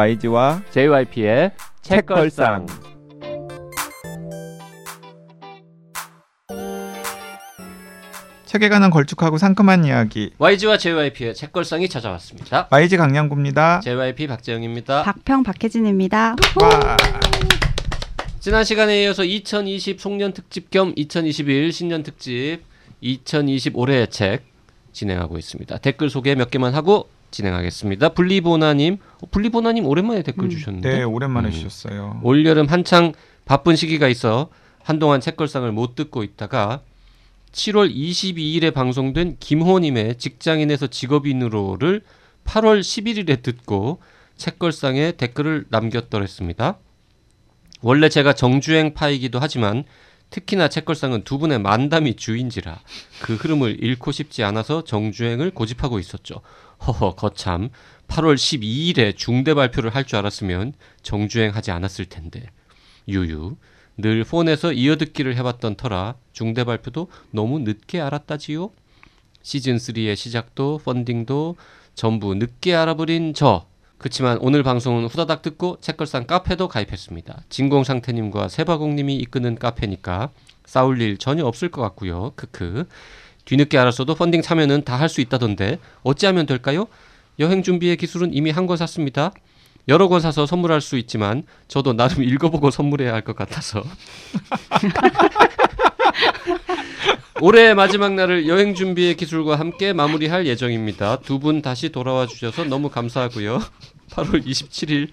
YG와 JYP의 책걸상. 책에 관한 걸쭉하고 상큼한 이야기 YG와 JYP의 책걸상이 찾아왔습니다. YG 강량구입니다. JYP 박재영입니다. 박평 박혜진입니다. 와. 지난 시간에 이어서 2020 송년 특집 겸 2021 신년 특집 2020 올해의 책 진행하고 있습니다. 댓글 소개 몇 개만 하고 진행하겠습니다. 분리보나님, 어, 분리보나님 오랜만에 댓글 음. 주셨는데 네, 오랜만에 음. 주셨어요. 올 여름 한창 바쁜 시기가 있어 한동안 책걸상을 못 듣고 있다가 7월 22일에 방송된 김호님의 직장인에서 직업인으로를 8월 11일에 듣고 책걸상에 댓글을 남겼더랬습니다. 원래 제가 정주행 파이기도 하지만 특히나 책걸상은 두 분의 만담이 주인지라 그 흐름을 잃고 싶지 않아서 정주행을 고집하고 있었죠. 허허 거참 8월 12일에 중대 발표를 할 줄 알았으면 정주행 하지 않았을 텐데 유유 늘 폰에서 이어듣기를 해봤던 터라 중대 발표도 너무 늦게 알았다지요. 시즌 3의 시작도 펀딩도 전부 늦게 알아버린 저. 그치만 오늘 방송은 후다닥 듣고 책걸상 카페도 가입했습니다. 진공상태님과 세바공님이 이끄는 카페니까 싸울 일 전혀 없을 것 같고요. 크크. 뒤늦게 알았어도 펀딩 참여는 다 할 수 있다던데 어찌하면 될까요? 여행 준비의 기술은 이미 한 권 샀습니다. 여러 권 사서 선물할 수 있지만 저도 나름 읽어보고 선물해야 할 것 같아서 올해 마지막 날을 여행 준비의 기술과 함께 마무리할 예정입니다. 두 분 다시 돌아와 주셔서 너무 감사하고요. 8월 27일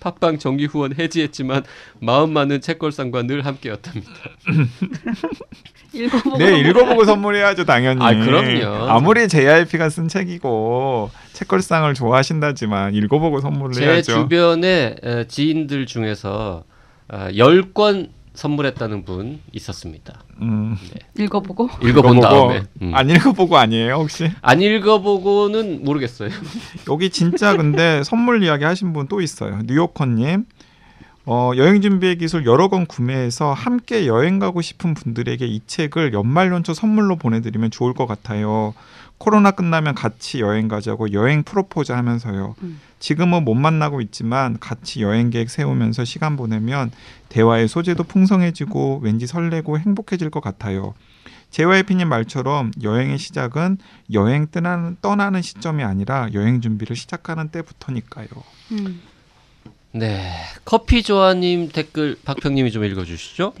팟빵 정기 후원 해지했지만 마음 많은 책걸상과 늘 함께였답니다. 읽어보고 네, 읽어보고 선물해야죠, 당연히. 아, 그럼요. 아무리 JYP가 쓴 책이고 책걸상을 좋아하신다지만 읽어보고 선물을 제 해야죠. 주변에 에, 지인들 중에서 어, 10권 선물했다는 분 있었습니다. 음, 읽어보고 읽어본 읽어보고 다음에 음. 안 읽어보고 아니에요, 혹시? 안 읽어보고는 모르겠어요. 여기 진짜 근데 선물 이야기 하신 분 또 있어요. 뉴요커님. 어, 여행 준비의 기술 여러 권 구매해서 함께 여행 가고 싶은 분들에게 이 책을 연말 연초 선물로 보내드리면 좋을 것 같아요. 코로나 끝나면 같이 여행 가자고 여행 프로포즈 하면서요. 음. 지금은 못 만나고 있지만 같이 여행 계획 세우면서 시간 보내면 대화의 소재도 풍성해지고 왠지 설레고 행복해질 것 같아요. JYP님 말처럼 여행의 시작은 여행 떠나는, 떠나는 시점이 아니라 여행 준비를 시작하는 때부터니까요. 음. 네, 커피 조아님 댓글 박평님이 좀 읽어주시죠.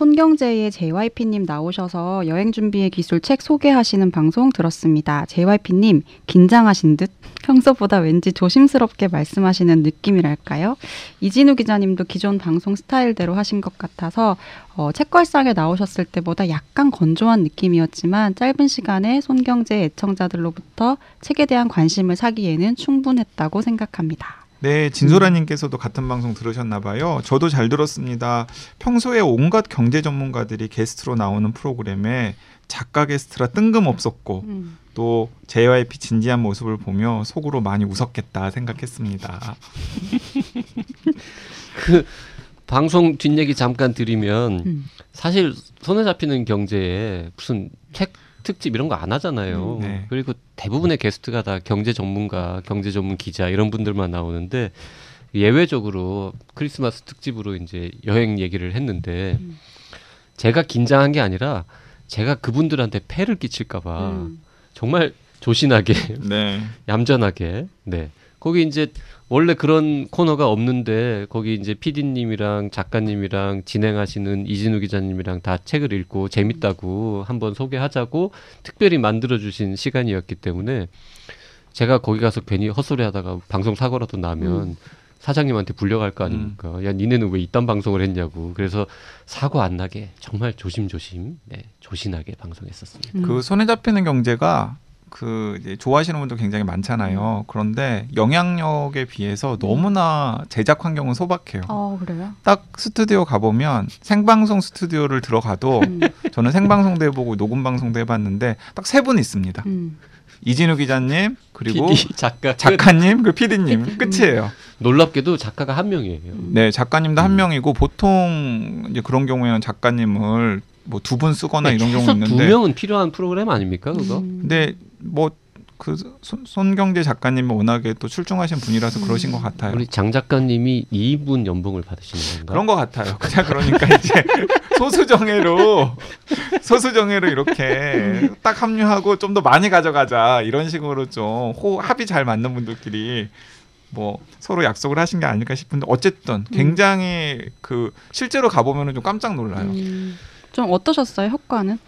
손경제의 JYP님 나오셔서 여행 준비의 기술 책 소개하시는 방송 들었습니다. JYP님 긴장하신 듯 평소보다 왠지 조심스럽게 말씀하시는 느낌이랄까요? 이진우 기자님도 기존 방송 스타일대로 하신 것 같아서 어, 책걸상에 나오셨을 때보다 약간 건조한 느낌이었지만 짧은 시간에 손경제 애청자들로부터 책에 대한 관심을 사기에는 충분했다고 생각합니다. 네, 진소라님께서도 같은 방송 들으셨나 봐요. 저도 잘 들었습니다. 평소에 온갖 경제 전문가들이 게스트로 나오는 프로그램에 작가 게스트라 뜬금없었고 음. 또 JYP 진지한 모습을 보며 속으로 많이 웃었겠다 생각했습니다. 그 방송 뒷얘기 잠깐 드리면 음. 사실 손에 잡히는 경제에 무슨 책 특집 이런 거 안 하잖아요. 음, 네. 그리고 대부분의 게스트가 다 경제 전문가, 경제 전문 기자 이런 분들만 나오는데 예외적으로 크리스마스 특집으로 이제 여행 얘기를 했는데 음. 제가 긴장한 게 아니라 제가 그분들한테 폐를 끼칠까봐 음. 정말 조신하게 네. 얌전하게 네 거기 이제 원래 그런 코너가 없는데 거기 이제 PD님이랑 작가님이랑 진행하시는 이진우 기자님이랑 다 책을 읽고 재밌다고 한번 소개하자고 특별히 만들어 주신 시간이었기 때문에 제가 거기 가서 괜히 헛소리 하다가 방송 사고라도 나면 음. 사장님한테 불려갈 거 아닙니까? 야 니네는 왜 이딴 방송을 했냐고. 그래서 사고 안 나게 정말 조심조심 네, 조신하게 방송했었습니다. 음. 그 손에 잡히는 경제가 그 이제 좋아하시는 분도 굉장히 많잖아요. 그런데 영향력에 비해서 너무나 제작 환경은 소박해요. 어 그래요? 딱 스튜디오 가보면 생방송 스튜디오를 들어가도 음. 저는 생방송도 해보고 녹음 방송도 해봤는데 딱 세 분 있습니다. 음. 이진우 기자님 그리고 PD 작가 끝. 작가님 그 PD님 끝이에요. 놀랍게도 작가가 한 명이에요. 네 작가님도 한 음. 명이고 보통 이제 그런 경우에는 작가님을 뭐 두 분 쓰거나 이런 경우 최소 두 있는데 명은 필요한 프로그램 아닙니까 그거? 음. 근데 뭐 그 손, 손경제 작가님 워낙에 또 출중하신 분이라서 그러신 것 같아요. 우리 장 작가님이 2분 연봉을 받으시는 건가? 그런 것 같아요. 그냥 그러니까 이제 소수정예로 소수정예로 이렇게 딱 합류하고 좀 더 많이 가져가자 이런 식으로 좀 호, 합이 잘 맞는 분들끼리 뭐 서로 약속을 하신 게 아닐까 싶은데 어쨌든 굉장히 그 실제로 가보면은 좀 깜짝 놀라요. 음, 좀 어떠셨어요 효과는?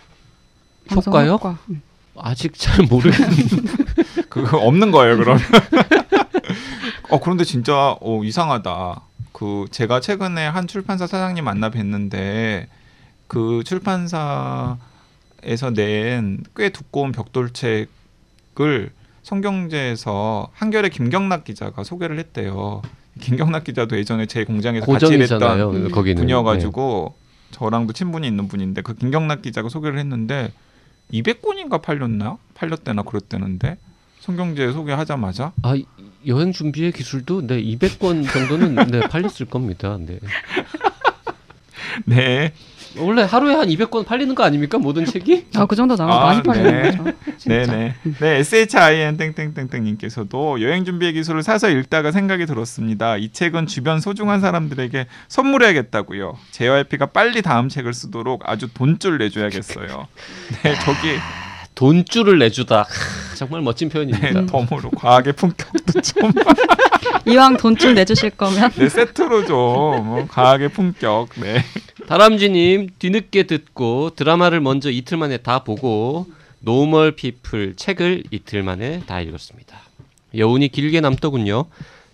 효과요? 효과. 음. 아직 잘 모르겠는데 그거 없는 거예요, 그러면. 어 그런데 진짜 어, 이상하다. 그 제가 최근에 한 출판사 사장님 만나 뵀는데 그 출판사에서 낸 꽤 두꺼운 벽돌책을 성경제에서 한겨레 김경락 기자가 소개를 했대요. 김경락 기자도 예전에 제 공장에서 같이 일했던 분이어가지고 저랑도 친분이 있는 분인데 그 김경락 기자가 소개를 했는데 200권인가 팔렸나? 팔렸대나 그랬대는데 성경제 소개하자마자 네. 아 이- 여행 준비의 기술도 네 200권 정도는 네 팔렸을 겁니다. 네. 네, 원래 하루에 한 200권 팔리는 거 아닙니까? 모든 책이? 아 그 정도 나오면 아, 많이 팔리는 네. 거죠. 네. 네, 네. SHIN 땡땡땡땡 님께서도 여행 준비의 기술을 사서 읽다가 생각이 들었습니다. 이 책은 주변 소중한 사람들에게 선물해야겠다고요. JYP가 빨리 다음 책을 쓰도록 아주 돈줄 내줘야겠어요. 네, 저기 돈줄을 내주다. 하, 정말 멋진 표현입니다. 네, 덤으로 과학의 품격도 좀 이왕 돈쭐 내주실 거면 네, 세트로 좀 어, 과학의 품격. 네. 다람쥐님 뒤늦게 듣고 드라마를 먼저 이틀 만에 다 보고 Normal People 책을 이틀 만에 다 읽었습니다. 여운이 길게 남더군요.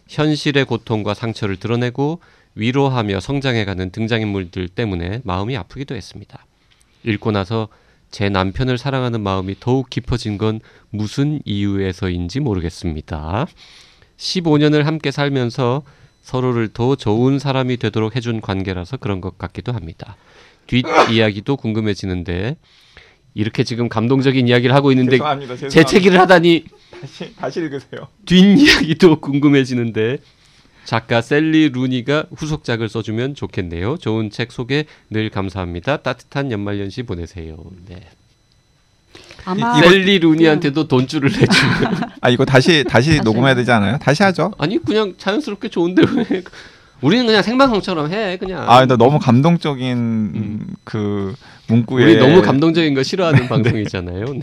현실의 고통과 상처를 드러내고 위로하며 성장해가는 등장인물들 때문에 마음이 아프기도 했습니다. 읽고 나서 제 남편을 사랑하는 마음이 더욱 깊어진 건 무슨 이유에서인지 모르겠습니다. 15년을 함께 살면서 서로를 더 좋은 사람이 되도록 해준 관계라서 그런 것 같기도 합니다. 뒷 이야기도 궁금해지는데 이렇게 지금 감동적인 이야기를 하고 있는데 죄송합니다. 죄송합니다. 재채기를 하다니 다시 다시 읽으세요. 뒷 이야기도 궁금해지는데 작가 셀리 루니가 후속작을 써주면 좋겠네요. 좋은 책 소개 늘 감사합니다. 따뜻한 연말연시 보내세요. 네. 아마 샐리 루니한테도 돈쭐을 내주면 아 이거 다시 다시 다시 녹음해야 되지 않아요? 다시 하죠. 아니 그냥 자연스럽게 좋은데 왜 우리는 그냥 생방송처럼 해 그냥 아, 근데 너무 감동적인 음. 그 문구에 우리 너무 감동적인 거 싫어하는 방송이잖아요. 네.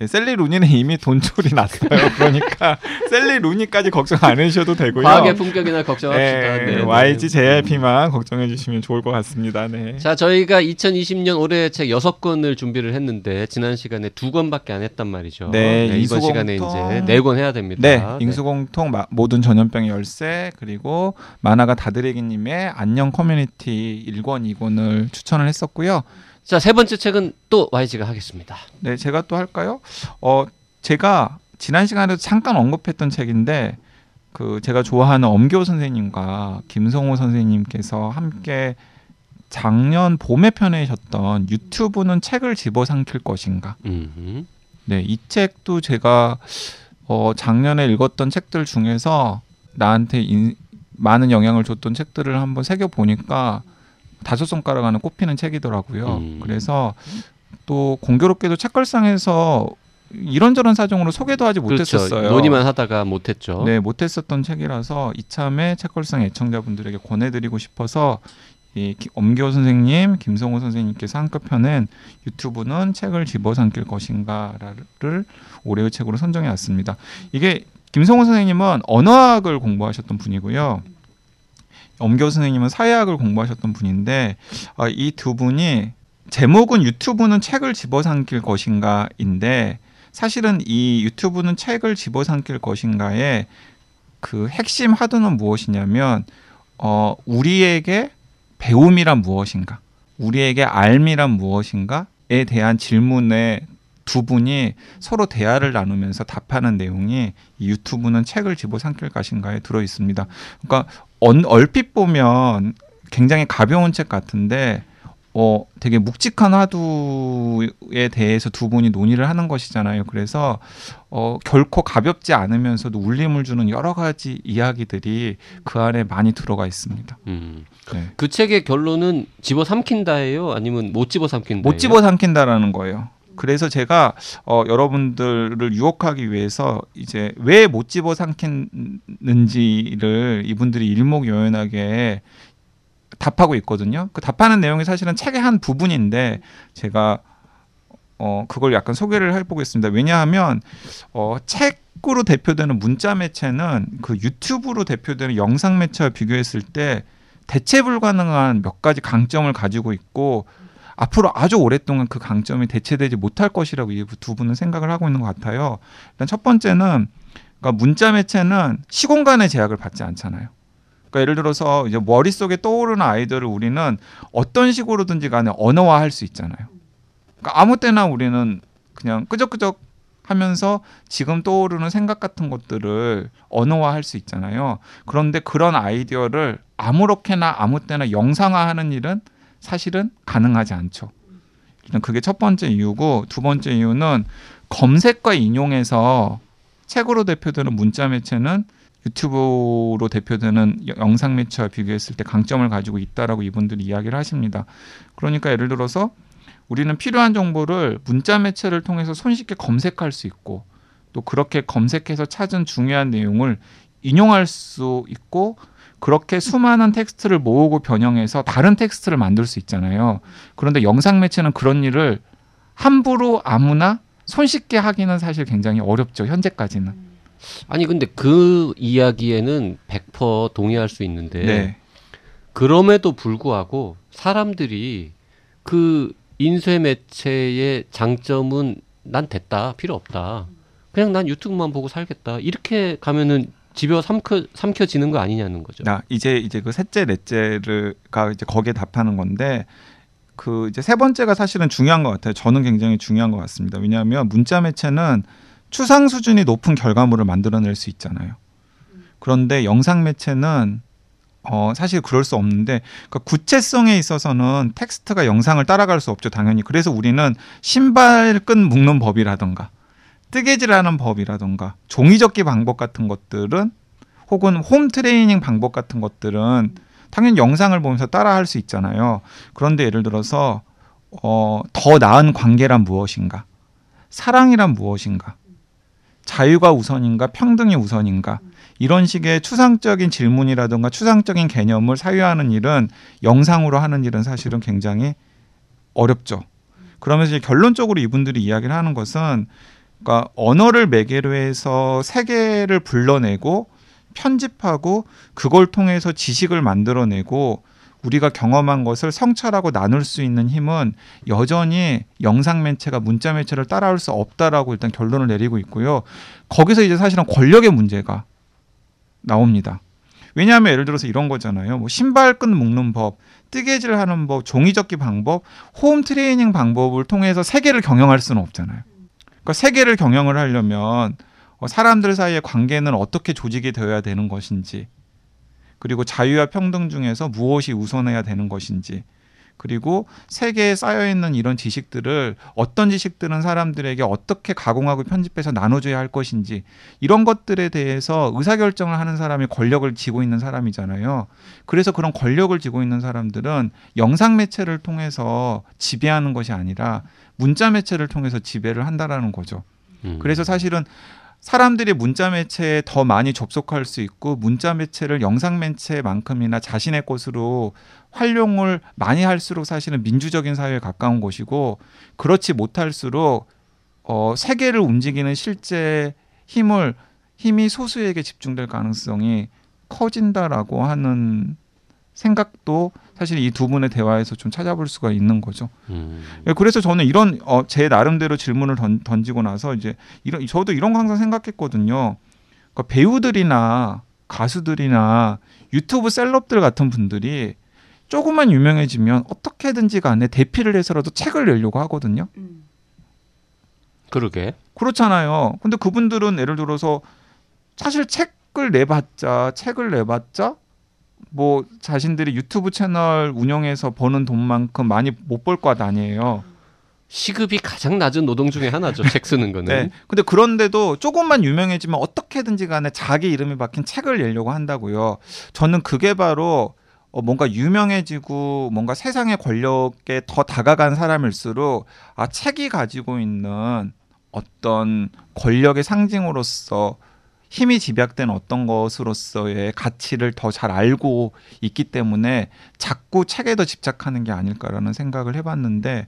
네, 샐리 루니는 이미 돈쭐이 났어요. 그러니까 샐리 루니까지 걱정 안 해주셔도 되고요. 과학의 품격이나 걱정합시다. 네, 네, 네. YG JYP만 걱정해 주시면 좋을 것 같습니다. 네. 자, 저희가 2020년 올해 책 6권을 준비를 했는데 지난 시간에 두 권밖에 안 했단 말이죠. 네, 이번 인수공통. 시간에 이제 네권 해야 됩니다. 네, 잉수공통 마- 모든 전염병의 열쇠 그리고 만화가 다드래기 님의 안녕 커뮤니티 1권 2권을 추천을 했었고요. 자, 세 번째 책은 또 YG가 하겠습니다. 네, 제가 또 할까요? 어, 제가 지난 시간에도 잠깐 언급했던 책인데 그 제가 좋아하는 엄교 선생님과 김성호 선생님께서 함께 작년 봄에 펴내셨던 유튜브는 책을 집어삼킬 것인가? 음. 네, 이 책도 제가 어, 작년에 읽었던 책들 중에서 나한테 인, 많은 영향을 줬던 책들을 한번 새겨 보니까 다섯 손가락 안에 꼽히는 책이더라고요. 음. 그래서 또 공교롭게도 책걸상에서 이런저런 사정으로 소개도 하지 못했었어요. 그렇죠. 논의만 하다가 못 했죠. 네, 못했었던 책이라서 이참에 책걸상 애청자분들에게 권해드리고 싶어서 이 기- 엄교 선생님, 김성호 선생님께서 한꺼편은 유튜브는 책을 집어삼킬 것인가를 올해의 책으로 선정해 왔습니다. 이게 김성호 선생님은 언어학을 공부하셨던 분이고요. 엄교 선생님은 사회학을 공부하셨던 분인데 아, 이두 분이 제목은 유튜브는 책을 집어삼킬 것인가인데 사실은 이 유튜브는 책을 집어삼킬 것인가에 그 핵심 하드는 무엇이냐면 어 우리에게 배움이란 무엇인가? 우리에게 알미란 무엇인가에 대한 질문에 두 분이 서로 대화를 나누면서 답하는 내용이 이 유튜브는 책을 집어 삼킬 것인가에 들어 있습니다. 그러니까 언, 얼핏 보면 굉장히 가벼운 책 같은데 어 되게 묵직한 화두에 대해서 두 분이 논의를 하는 것이잖아요. 그래서 어 결코 가볍지 않으면서도 울림을 주는 여러 가지 이야기들이 그 안에 많이 들어가 있습니다. 음. 네. 그 책의 결론은 집어 삼킨다예요? 아니면 못 집어 삼킨다? 못 집어 삼킨다라는 거예요. 그래서 제가 어, 여러분들을 유혹하기 위해서 이제 왜 못 집어 삼켰는지를 이분들이 일목요연하게 답하고 있거든요. 그 답하는 내용이 사실은 책의 한 부분인데 제가 어 그걸 약간 소개를 해보겠습니다. 왜냐하면 어 책으로 대표되는 문자 매체는 그 유튜브로 대표되는 영상 매체와 비교했을 때 대체 불가능한 몇 가지 강점을 가지고 있고 앞으로 아주 오랫동안 그 강점이 대체되지 못할 것이라고 이 두 분은 생각을 하고 있는 것 같아요. 일단 첫 번째는 그러니까 문자 매체는 시공간의 제약을 받지 않잖아요. 그러니까 예를 들어서 이제 머릿속에 떠오르는 아이디어를 우리는 어떤 식으로든지 간에 언어화할 수 있잖아요. 그러니까 아무 때나 우리는 그냥 끄적끄적 하면서 지금 떠오르는 생각 같은 것들을 언어화할 수 있잖아요. 그런데 그런 아이디어를 아무렇게나 아무 때나 영상화하는 일은 사실은 가능하지 않죠. 일단 그게 첫 번째 이유고 두 번째 이유는 검색과 인용에서 책으로 대표되는 문자 매체는 유튜브로 대표되는 영상 매체와 비교했을 때 강점을 가지고 있다라고 이분들이 이야기를 하십니다. 그러니까 예를 들어서 우리는 필요한 정보를 문자 매체를 통해서 손쉽게 검색할 수 있고 또 그렇게 검색해서 찾은 중요한 내용을 인용할 수 있고 그렇게 수많은 텍스트를 모으고 변형해서 다른 텍스트를 만들 수 있잖아요. 그런데 영상 매체는 그런 일을 함부로 아무나 손쉽게 하기는 사실 굉장히 어렵죠. 현재까지는. 아니 근데 그 이야기에는 100% 동의할 수 있는데 네. 그럼에도 불구하고 사람들이 그 인쇄 매체의 장점은 난 됐다 필요 없다 그냥 난 유튜브만 보고 살겠다 이렇게 가면은 집에 삼켜 삼켜지는 거 아니냐는 거죠. 나 이제 이제 그 셋째 넷째를가 이제 거기에 답하는 건데 그 이제 세 번째가 사실은 중요한 것 같아요. 저는 굉장히 중요한 것 같습니다. 왜냐하면 문자 매체는 추상 수준이 높은 결과물을 만들어낼 수 있잖아요. 그런데 영상 매체는 어 사실 그럴 수 없는데 그러니까 구체성에 있어서는 텍스트가 영상을 따라갈 수 없죠 당연히 그래서 우리는 신발끈 묶는 법이라던가 뜨개질하는 법이라던가 종이접기 방법 같은 것들은 혹은 홈 트레이닝 방법 같은 것들은 당연히 영상을 보면서 따라 할 수 있잖아요. 그런데 예를 들어서 어, 더 나은 관계란 무엇인가? 사랑이란 무엇인가? 자유가 우선인가? 평등이 우선인가? 이런 식의 추상적인 질문이라든가 추상적인 개념을 사유하는 일은 영상으로 하는 일은 사실은 굉장히 어렵죠. 그러면서 이제 결론적으로 이분들이 이야기를 하는 것은 그러니까 언어를 매개로 해서 세계를 불러내고 편집하고 그걸 통해서 지식을 만들어내고 우리가 경험한 것을 성찰하고 나눌 수 있는 힘은 여전히 영상 매체가 문자 매체를 따라올 수 없다라고 일단 결론을 내리고 있고요. 거기서 이제 사실은 권력의 문제가 나옵니다. 왜냐하면 예를 들어서 이런 거잖아요. 뭐 신발끈 묶는 법, 뜨개질 하는 법, 종이 접기 방법, 홈 트레이닝 방법을 통해서 세계를 경영할 수는 없잖아요. 그러니까 세계를 경영을 하려면 어, 사람들 사이의 관계는 어떻게 조직이 되어야 되는 것인지, 그리고 자유와 평등 중에서 무엇이 우선해야 되는 것인지, 그리고 세계에 쌓여 있는 이런 지식들을 어떤 지식들은 사람들에게 어떻게 가공하고 편집해서 나눠줘야 할 것인지 이런 것들에 대해서 의사결정을 하는 사람이 권력을 쥐고 있는 사람이잖아요. 그래서 그런 권력을 쥐고 있는 사람들은 영상 매체를 통해서 지배하는 것이 아니라 문자 매체를 통해서 지배를 한다라는 거죠. 음. 그래서 사실은 사람들이 문자 매체에 더 많이 접속할 수 있고 문자 매체를 영상 매체만큼이나 자신의 것으로 활용을 많이 할수록 사실은 민주적인 사회에 가까운 것이고 그렇지 못할수록 어, 세계를 움직이는 실제 힘을 힘이 소수에게 집중될 가능성이 커진다라고 하는 생각도 사실 이 두 분의 대화에서 좀 찾아볼 수가 있는 거죠. 음. 예, 그래서 저는 이런 어, 제 나름대로 질문을 던, 던지고 나서 이제 이런 저도 이런 거 항상 생각했거든요. 그러니까 배우들이나 가수들이나 유튜브 셀럽들 같은 분들이 조금만 유명해지면 어떻게든지 간에 대피를 해서라도 책을 내려고 하거든요. 그러게. 그렇잖아요. 근데 그분들은 예를 들어서 사실 책을 내봤자 책을 내봤자 뭐 자신들이 유튜브 채널 운영해서 버는 돈만큼 많이 못 벌 것 아니에요. 시급이 가장 낮은 노동 중에 하나죠. 책 쓰는 거는. 네. 근데 그런데도 조금만 유명해지면 어떻게든지 간에 자기 이름이 박힌 책을 내려고 한다고요. 저는 그게 바로 어, 뭔가 유명해지고 뭔가 세상의 권력에 더 다가간 사람일수록 아 책이 가지고 있는 어떤 권력의 상징으로서 힘이 집약된 어떤 것으로서의 가치를 더 잘 알고 있기 때문에 자꾸 책에 더 집착하는 게 아닐까라는 생각을 해봤는데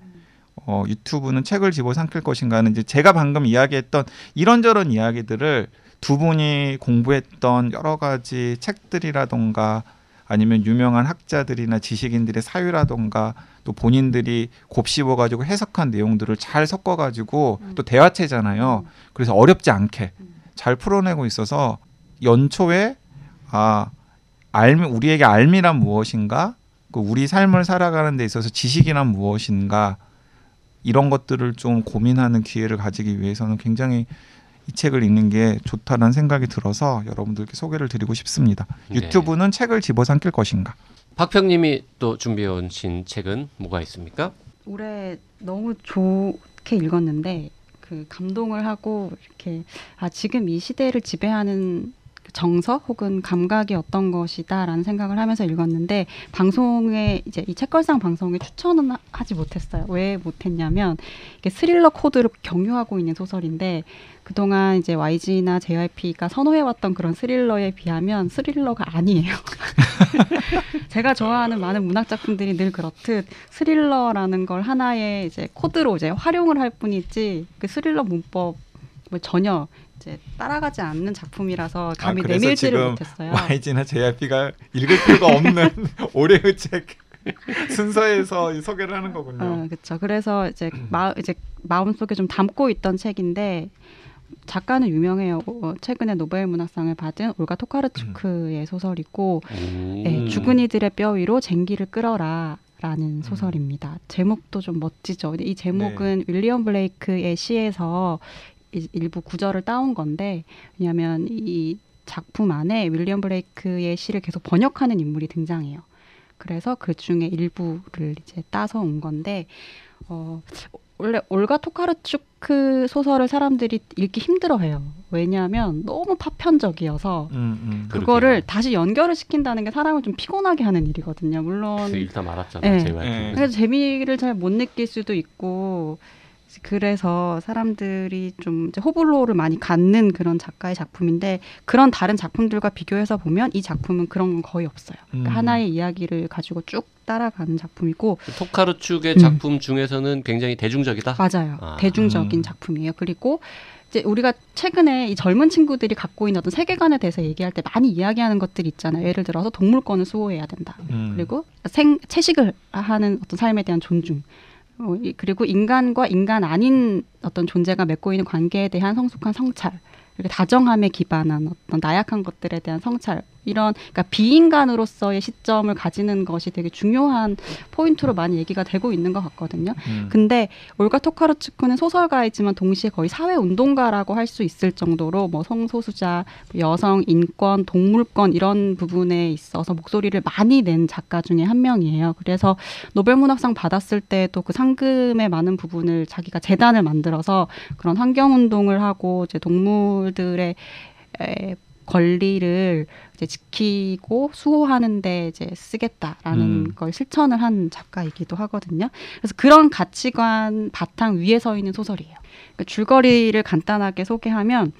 어, 유튜브는 책을 집어삼킬 것인가는 이제 제가 방금 이야기했던 이런저런 이야기들을 두 분이 공부했던 여러 가지 책들이라던가 아니면 유명한 학자들이나 지식인들의 사유라던가 또 본인들이 곱씹어 가지고 해석한 내용들을 잘 섞어 가지고 음. 또 대화체잖아요. 그래서 어렵지 않게 잘 풀어내고 있어서 연초에 아 알미 우리에게 알미란 무엇인가 그 우리 삶을 살아가는 데 있어서 지식이란 무엇인가 이런 것들을 좀 고민하는 기회를 가지기 위해서는 굉장히 이 책을 읽는 게 좋다는 생각이 들어서 여러분들께 소개를 드리고 싶습니다. 네. 유튜브는 책을 집어삼킬 것인가? 박평님이 또 준비해 오신 책은 뭐가 있습니까? 올해 너무 좋게 읽었는데 그 감동을 하고 이렇게 아 지금 이 시대를 지배하는 그 정서 혹은 감각이 어떤 것이다라는 생각을 하면서 읽었는데 방송에 이제 이 책걸상 방송에 추천은 하- 하지 못했어요. 왜 못했냐면 이게 스릴러 코드를 경유하고 있는 소설인데 그동안 이제 YG나 JYP가 선호해왔던 그런 스릴러에 비하면 스릴러가 아니에요. 제가 좋아하는 많은 문학 작품들이 늘 그렇듯 스릴러라는 걸 하나의 이제 코드로 이제 활용을 할 뿐이지 그 스릴러 문법 뭐 전혀 이제 따라가지 않는 작품이라서 감히 아, 내밀지를 못했어요. YG나 JYP가 읽을 필요가 없는 올해의 책 순서에서 이 소개를 하는 거군요. 어, 그렇죠. 그래서 이제 마 이제 마음 속에 좀 담고 있던 책인데 작가는 유명해요. 어, 최근에 노벨 문학상을 받은 올가 토카르추크의 소설이고 음. 네, 죽은 이들의 뼈 위로 쟁기를 끌어라. 라는 소설입니다. 제목도 좀 멋지죠. 이 제목은 윌리엄 블레이크의 시에서 이- 일부 구절을 따온 건데 왜냐하면 이 작품 안에 윌리엄 블레이크의 시를 계속 번역하는 인물이 등장해요. 그래서 그 중에 일부를 이제 따서 온 건데 어, 원래 올가 토카르추크 소설을 사람들이 읽기 힘들어해요. 왜냐하면 너무 파편적이어서 음, 음. 그러게요. 그거를 다시 연결을 시킨다는 게 사람을 좀 피곤하게 하는 일이거든요. 물론 그 읽다 말았잖아. 네. JYP. 네. 그래서 재미를 잘 못 느낄 수도 있고 그래서 사람들이 좀 호불호를 많이 갖는 그런 작가의 작품인데 그런 다른 작품들과 비교해서 보면 이 작품은 그런 건 거의 없어요. 그러니까 음. 하나의 이야기를 가지고 쭉 따라가는 작품이고 토카르축의 음. 작품 중에서는 굉장히 대중적이다. 맞아요. 아. 대중적인 음. 작품이에요. 그리고 이제 우리가 최근에 이 젊은 친구들이 갖고 있는 어떤 세계관에 대해서 얘기할 때 많이 이야기하는 것들이 있잖아요. 예를 들어서 동물권을 수호해야 된다. 음. 그리고 생 채식을 하는 어떤 삶에 대한 존중. 어, 이- 그리고 인간과 인간 아닌 어떤 존재가 맺고 있는 관계에 대한 성숙한 성찰. 다정함에 기반한 어떤 나약한 것들에 대한 성찰. 이런 그러니까 비인간으로서의 시점을 가지는 것이 되게 중요한 포인트로 많이 얘기가 되고 있는 것 같거든요. 음. 근데 올가 토카르츠크는 소설가이지만 동시에 거의 사회 운동가라고 할 수 있을 정도로 뭐 성소수자, 여성 인권, 동물권 이런 부분에 있어서 목소리를 많이 낸 작가 중에 한 명이에요. 그래서 노벨 문학상 받았을 때도 그 상금의 많은 부분을 자기가 재단을 만들어서 그런 환경 운동을 하고 이제 동물들의 에, 권리를 이제 지키고 수호하는데 이제 쓰겠다라는 음. 걸 실천을 한 작가이기도 하거든요. 그래서 그런 가치관 바탕 위에 서 있는 소설이에요. 그러니까 줄거리를 간단하게 소개하면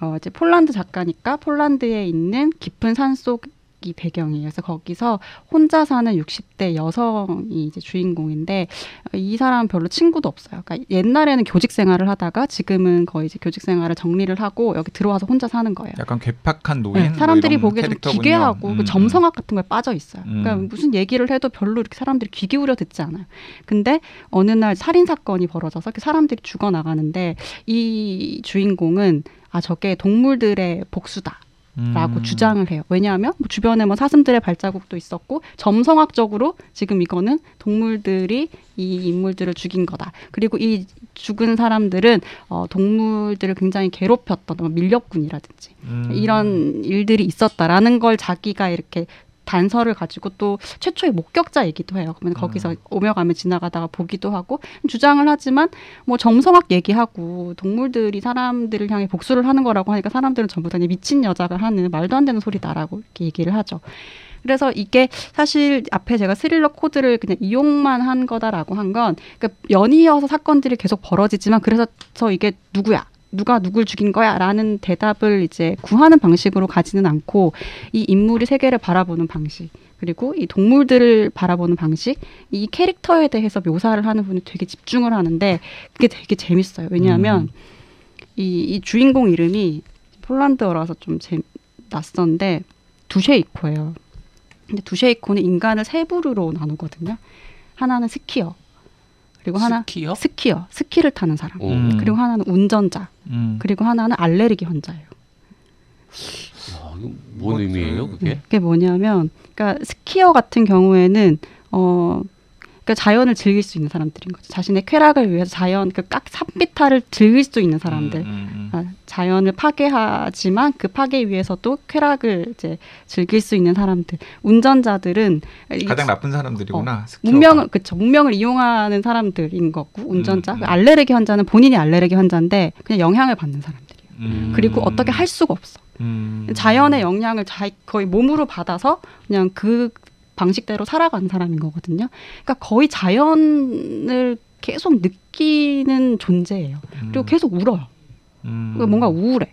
어, 이제 폴란드 작가니까 폴란드에 있는 깊은 산속 이 배경이에요. 그래서 거기서 혼자 사는 60대 여성이 이제 주인공인데 이 사람은 별로 친구도 없어요. 그러니까 옛날에는 교직 생활을 하다가 지금은 거의 이제 교직 생활을 정리를 하고 여기 들어와서 혼자 사는 거예요. 약간 괴팍한 노인 네, 뭐 사람들이 이런 보기에 좀 캐릭터군요. 기괴하고 그 음, 점성학 같은 거에 빠져 있어요. 음. 그러니까 무슨 얘기를 해도 별로 이렇게 사람들이 귀 기울여 듣지 않아요. 근데 어느 날 살인 사건이 벌어져서 이렇게 사람들이 죽어 나가는데 이 주인공은 아 저게 동물들의 복수다. 음. 라고 주장을 해요. 왜냐하면 뭐 주변에 뭐 사슴들의 발자국도 있었고 점성학적으로 지금 이거는 동물들이 이 인물들을 죽인 거다. 그리고 이 죽은 사람들은 어, 동물들을 굉장히 괴롭혔던 뭐 밀렵군이라든지 음. 이런 일들이 있었다라는 걸 자기가 이렇게 단서를 가지고 또 최초의 목격자이기도 해요. 그러면 거기서 오며 가며 지나가다가 보기도 하고 주장을 하지만 뭐 점성학 얘기하고 동물들이 사람들을 향해 복수를 하는 거라고 하니까 사람들은 전부 다 미친 여자가 하는 말도 안 되는 소리다라고 이렇게 얘기를 하죠. 그래서 이게 사실 앞에 제가 스릴러 코드를 그냥 이용만 한 거다라고 한 건 그러니까 연이어서 사건들이 계속 벌어지지만 그래서 저 이게 누구야? 누가 누굴 죽인 거야? 라는 대답을 이제 구하는 방식으로 가지는 않고 이 인물이 세계를 바라보는 방식 그리고 이 동물들을 바라보는 방식 이 캐릭터에 대해서 묘사를 하는 분이 되게 집중을 하는데 그게 되게 재밌어요. 왜냐하면 음. 이, 이 주인공 이름이 폴란드어라서 좀 재, 낯선데 두쉐이코예요. 근데 두쉐이코는 인간을 세 부류로 나누거든요. 하나는 스키어, 그리고 하나 스키요? 스키어, 스키를 타는 사람. 오. 음. 그리고 하나는 운전자, 음. 그리고 하나는 알레르기 환자예요. 야, 이거 뭔 의미예요, 그게? 네, 그게 뭐냐면, 그러니까 스키어 같은 경우에는 어, 그러니까 자연을 즐길 수 있는 사람들인 거죠. 자신의 쾌락을 위해서 자연 그깍 산비탈을 즐길 수 있는 사람들. 음, 음, 아, 자연을 파괴하지만 그 파괴 위해서도 쾌락을 이제 즐길 수 있는 사람들. 운전자들은 음. 이 가장 나쁜 사람들이구나. 스키어가. 문명을 그쵸 문명을 이용하는 사람들인 거고 운전자 음, 음. 알레르기 환자는 본인이 알레르기 환자인데 그냥 영향을 받는 사람들이에요. 음. 그리고 어떻게 할 수가 없어. 음. 자연의 영향을 자, 거의 몸으로 받아서 그냥 그 방식대로 살아가는 사람인 거거든요. 그러니까 거의 자연을 계속 느끼는 존재예요. 그리고 음. 계속 울어요. 음. 그러니까 뭔가 우울해.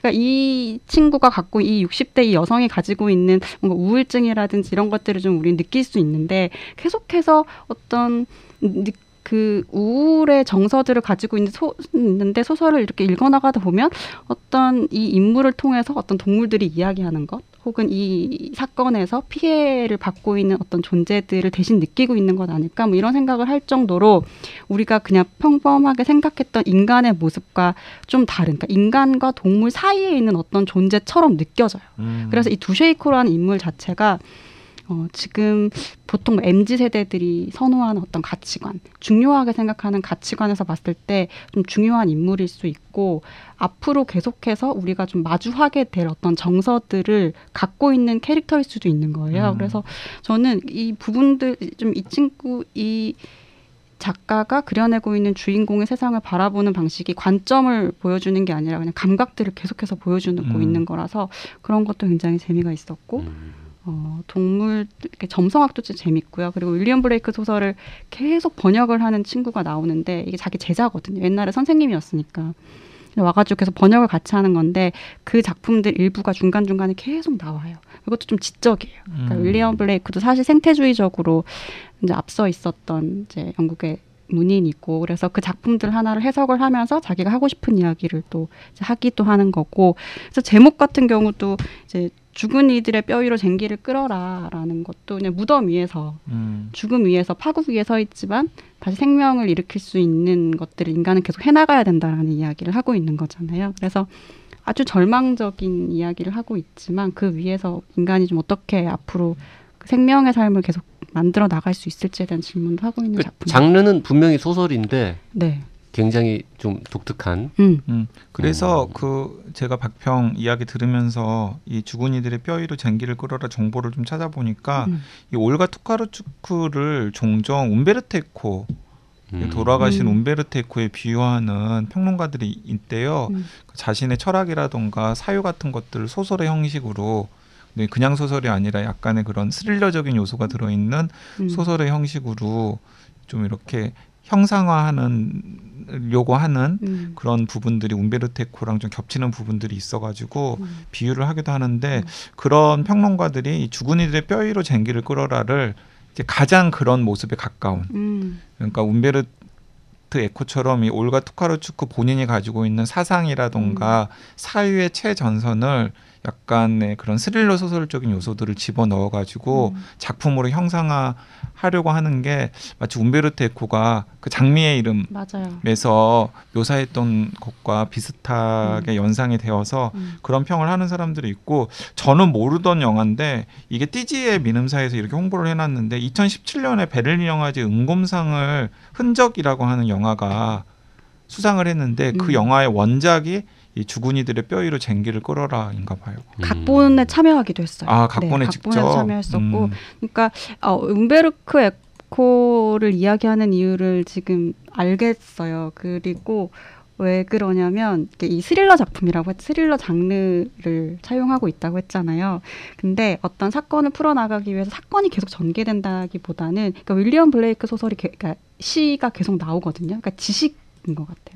그러니까 이 친구가 갖고 이 60대 이 여성이 가지고 있는 뭔가 우울증이라든지 이런 것들을 좀 우리는 느낄 수 있는데 계속해서 어떤 느- 그 우울의 정서들을 가지고 있는 소, 있는데 소설을 이렇게 읽어나가다 보면 어떤 이 인물을 통해서 어떤 동물들이 이야기하는 것 혹은 이 사건에서 피해를 받고 있는 어떤 존재들을 대신 느끼고 있는 것 아닐까 뭐 이런 생각을 할 정도로 우리가 그냥 평범하게 생각했던 인간의 모습과 좀 다른 그러니까 인간과 동물 사이에 있는 어떤 존재처럼 느껴져요. 음. 그래서 이 두쉐이코라는 인물 자체가 어, 지금 보통 MZ 세대들이 선호하는 어떤 가치관, 중요하게 생각하는 가치관에서 봤을 때 좀 중요한 인물일 수 있고 앞으로 계속해서 우리가 좀 마주하게 될 어떤 정서들을 갖고 있는 캐릭터일 수도 있는 거예요. 음. 그래서 저는 이 부분들 좀 이 친구 이 작가가 그려내고 있는 주인공의 세상을 바라보는 방식이 관점을 보여주는 게 아니라 그냥 감각들을 계속해서 보여주고 음. 있는 거라서 그런 것도 굉장히 재미가 있었고 음. 어, 동물 이렇게 점성학도 진짜 재밌고요. 그리고 윌리엄 블레이크 소설을 계속 번역을 하는 친구가 나오는데 이게 자기 제자거든요. 옛날에 선생님이었으니까. 와가지고 계속 번역을 같이 하는 건데 그 작품들 일부가 중간 중간에 계속 나와요. 이것도 좀 지적이에요. 그러니까 음. 윌리엄 블레이크도 사실 생태주의적으로 이제 앞서 있었던 이제 영국의 문인이고 그래서 그 작품들 하나를 해석을 하면서 자기가 하고 싶은 이야기를 또 하기도 하는 거고 그래서 제목 같은 경우도 이제 죽은 이들의 뼈 위로 쟁기를 끌어라라는 것도 그냥 무덤 위에서 음. 죽음 위에서 파국 위에 서 있지만 다시 생명을 일으킬 수 있는 것들을 인간은 계속 해나가야 된다라는 이야기를 하고 있는 거잖아요. 그래서 아주 절망적인 이야기를 하고 있지만 그 위에서 인간이 좀 어떻게 앞으로 그 생명의 삶을 계속 만들어 나갈 수 있을지에 대한 질문도 하고 있는 그 작품. 장르는 분명히 소설인데 네. 굉장히 좀 독특한 음. 음. 그래서 음. 그 제가 박평 이야기 들으면서 이 죽은 이들의 뼈 위로 쟁기를 끌어라 정보를 좀 찾아보니까 음. 이 올가 투카르츠크를 종종 움베르테코 음. 돌아가신 음. 움베르테코에 비유하는 평론가들이 있대요. 음. 그 자신의 철학이라던가 사유 같은 것들을 소설의 형식으로 그냥 소설이 아니라 약간의 그런 스릴러적인 요소가 들어있는 음. 소설의 형식으로 좀 이렇게 형상화하는 려고 하는 음. 그런 부분들이 움베르테코랑 좀 겹치는 부분들이 있어가지고 음. 비유를 하기도 하는데 음. 그런 평론가들이 이 죽은 이들의 뼈 위로 쟁기를 끌어라를 이제 가장 그런 모습에 가까운 음. 그러니까 움베르트 에코처럼 이 올가 투카르추크 본인이 가지고 있는 사상이라던가 사유의 최전선을 약간의 그런 스릴러 소설적인 요소들을 집어 넣어 가지고 음. 작품으로 형상화 하려고 하는 게 마치 움베르트 에코가 그 장미의 이름 맞아요. 에서 묘사했던 것과 비슷하게 연상이 되어서 음. 그런 평을 하는 사람들이 있고 저는 모르던 영화인데 이게 띠지의 민음사에서 이렇게 홍보를 해놨는데 2017년에 베를린 영화제 은곰상을 흔적이라고 하는 영화가 수상을 했는데 그 음. 영화의 원작이 이 죽은 이들의 뼈 위로 쟁기를 끌어라인가 봐요. 음. 각본에 참여하기도 했어요. 아 각본에 네, 직접 각본에 참여했었고 음. 그러니까 어, 움베르크 에코를 이야기하는 이유를 지금 알겠어요. 그리고 왜 그러냐면 이 스릴러 작품이라고 했, 스릴러 장르를 차용하고 있다고 했잖아요. 근데 어떤 사건을 풀어나가기 위해서 사건이 계속 전개된다기보다는 그러니까 윌리엄 블레이크 소설이 게, 그러니까 시가 계속 나오거든요. 그러니까 지식인 것 같아요.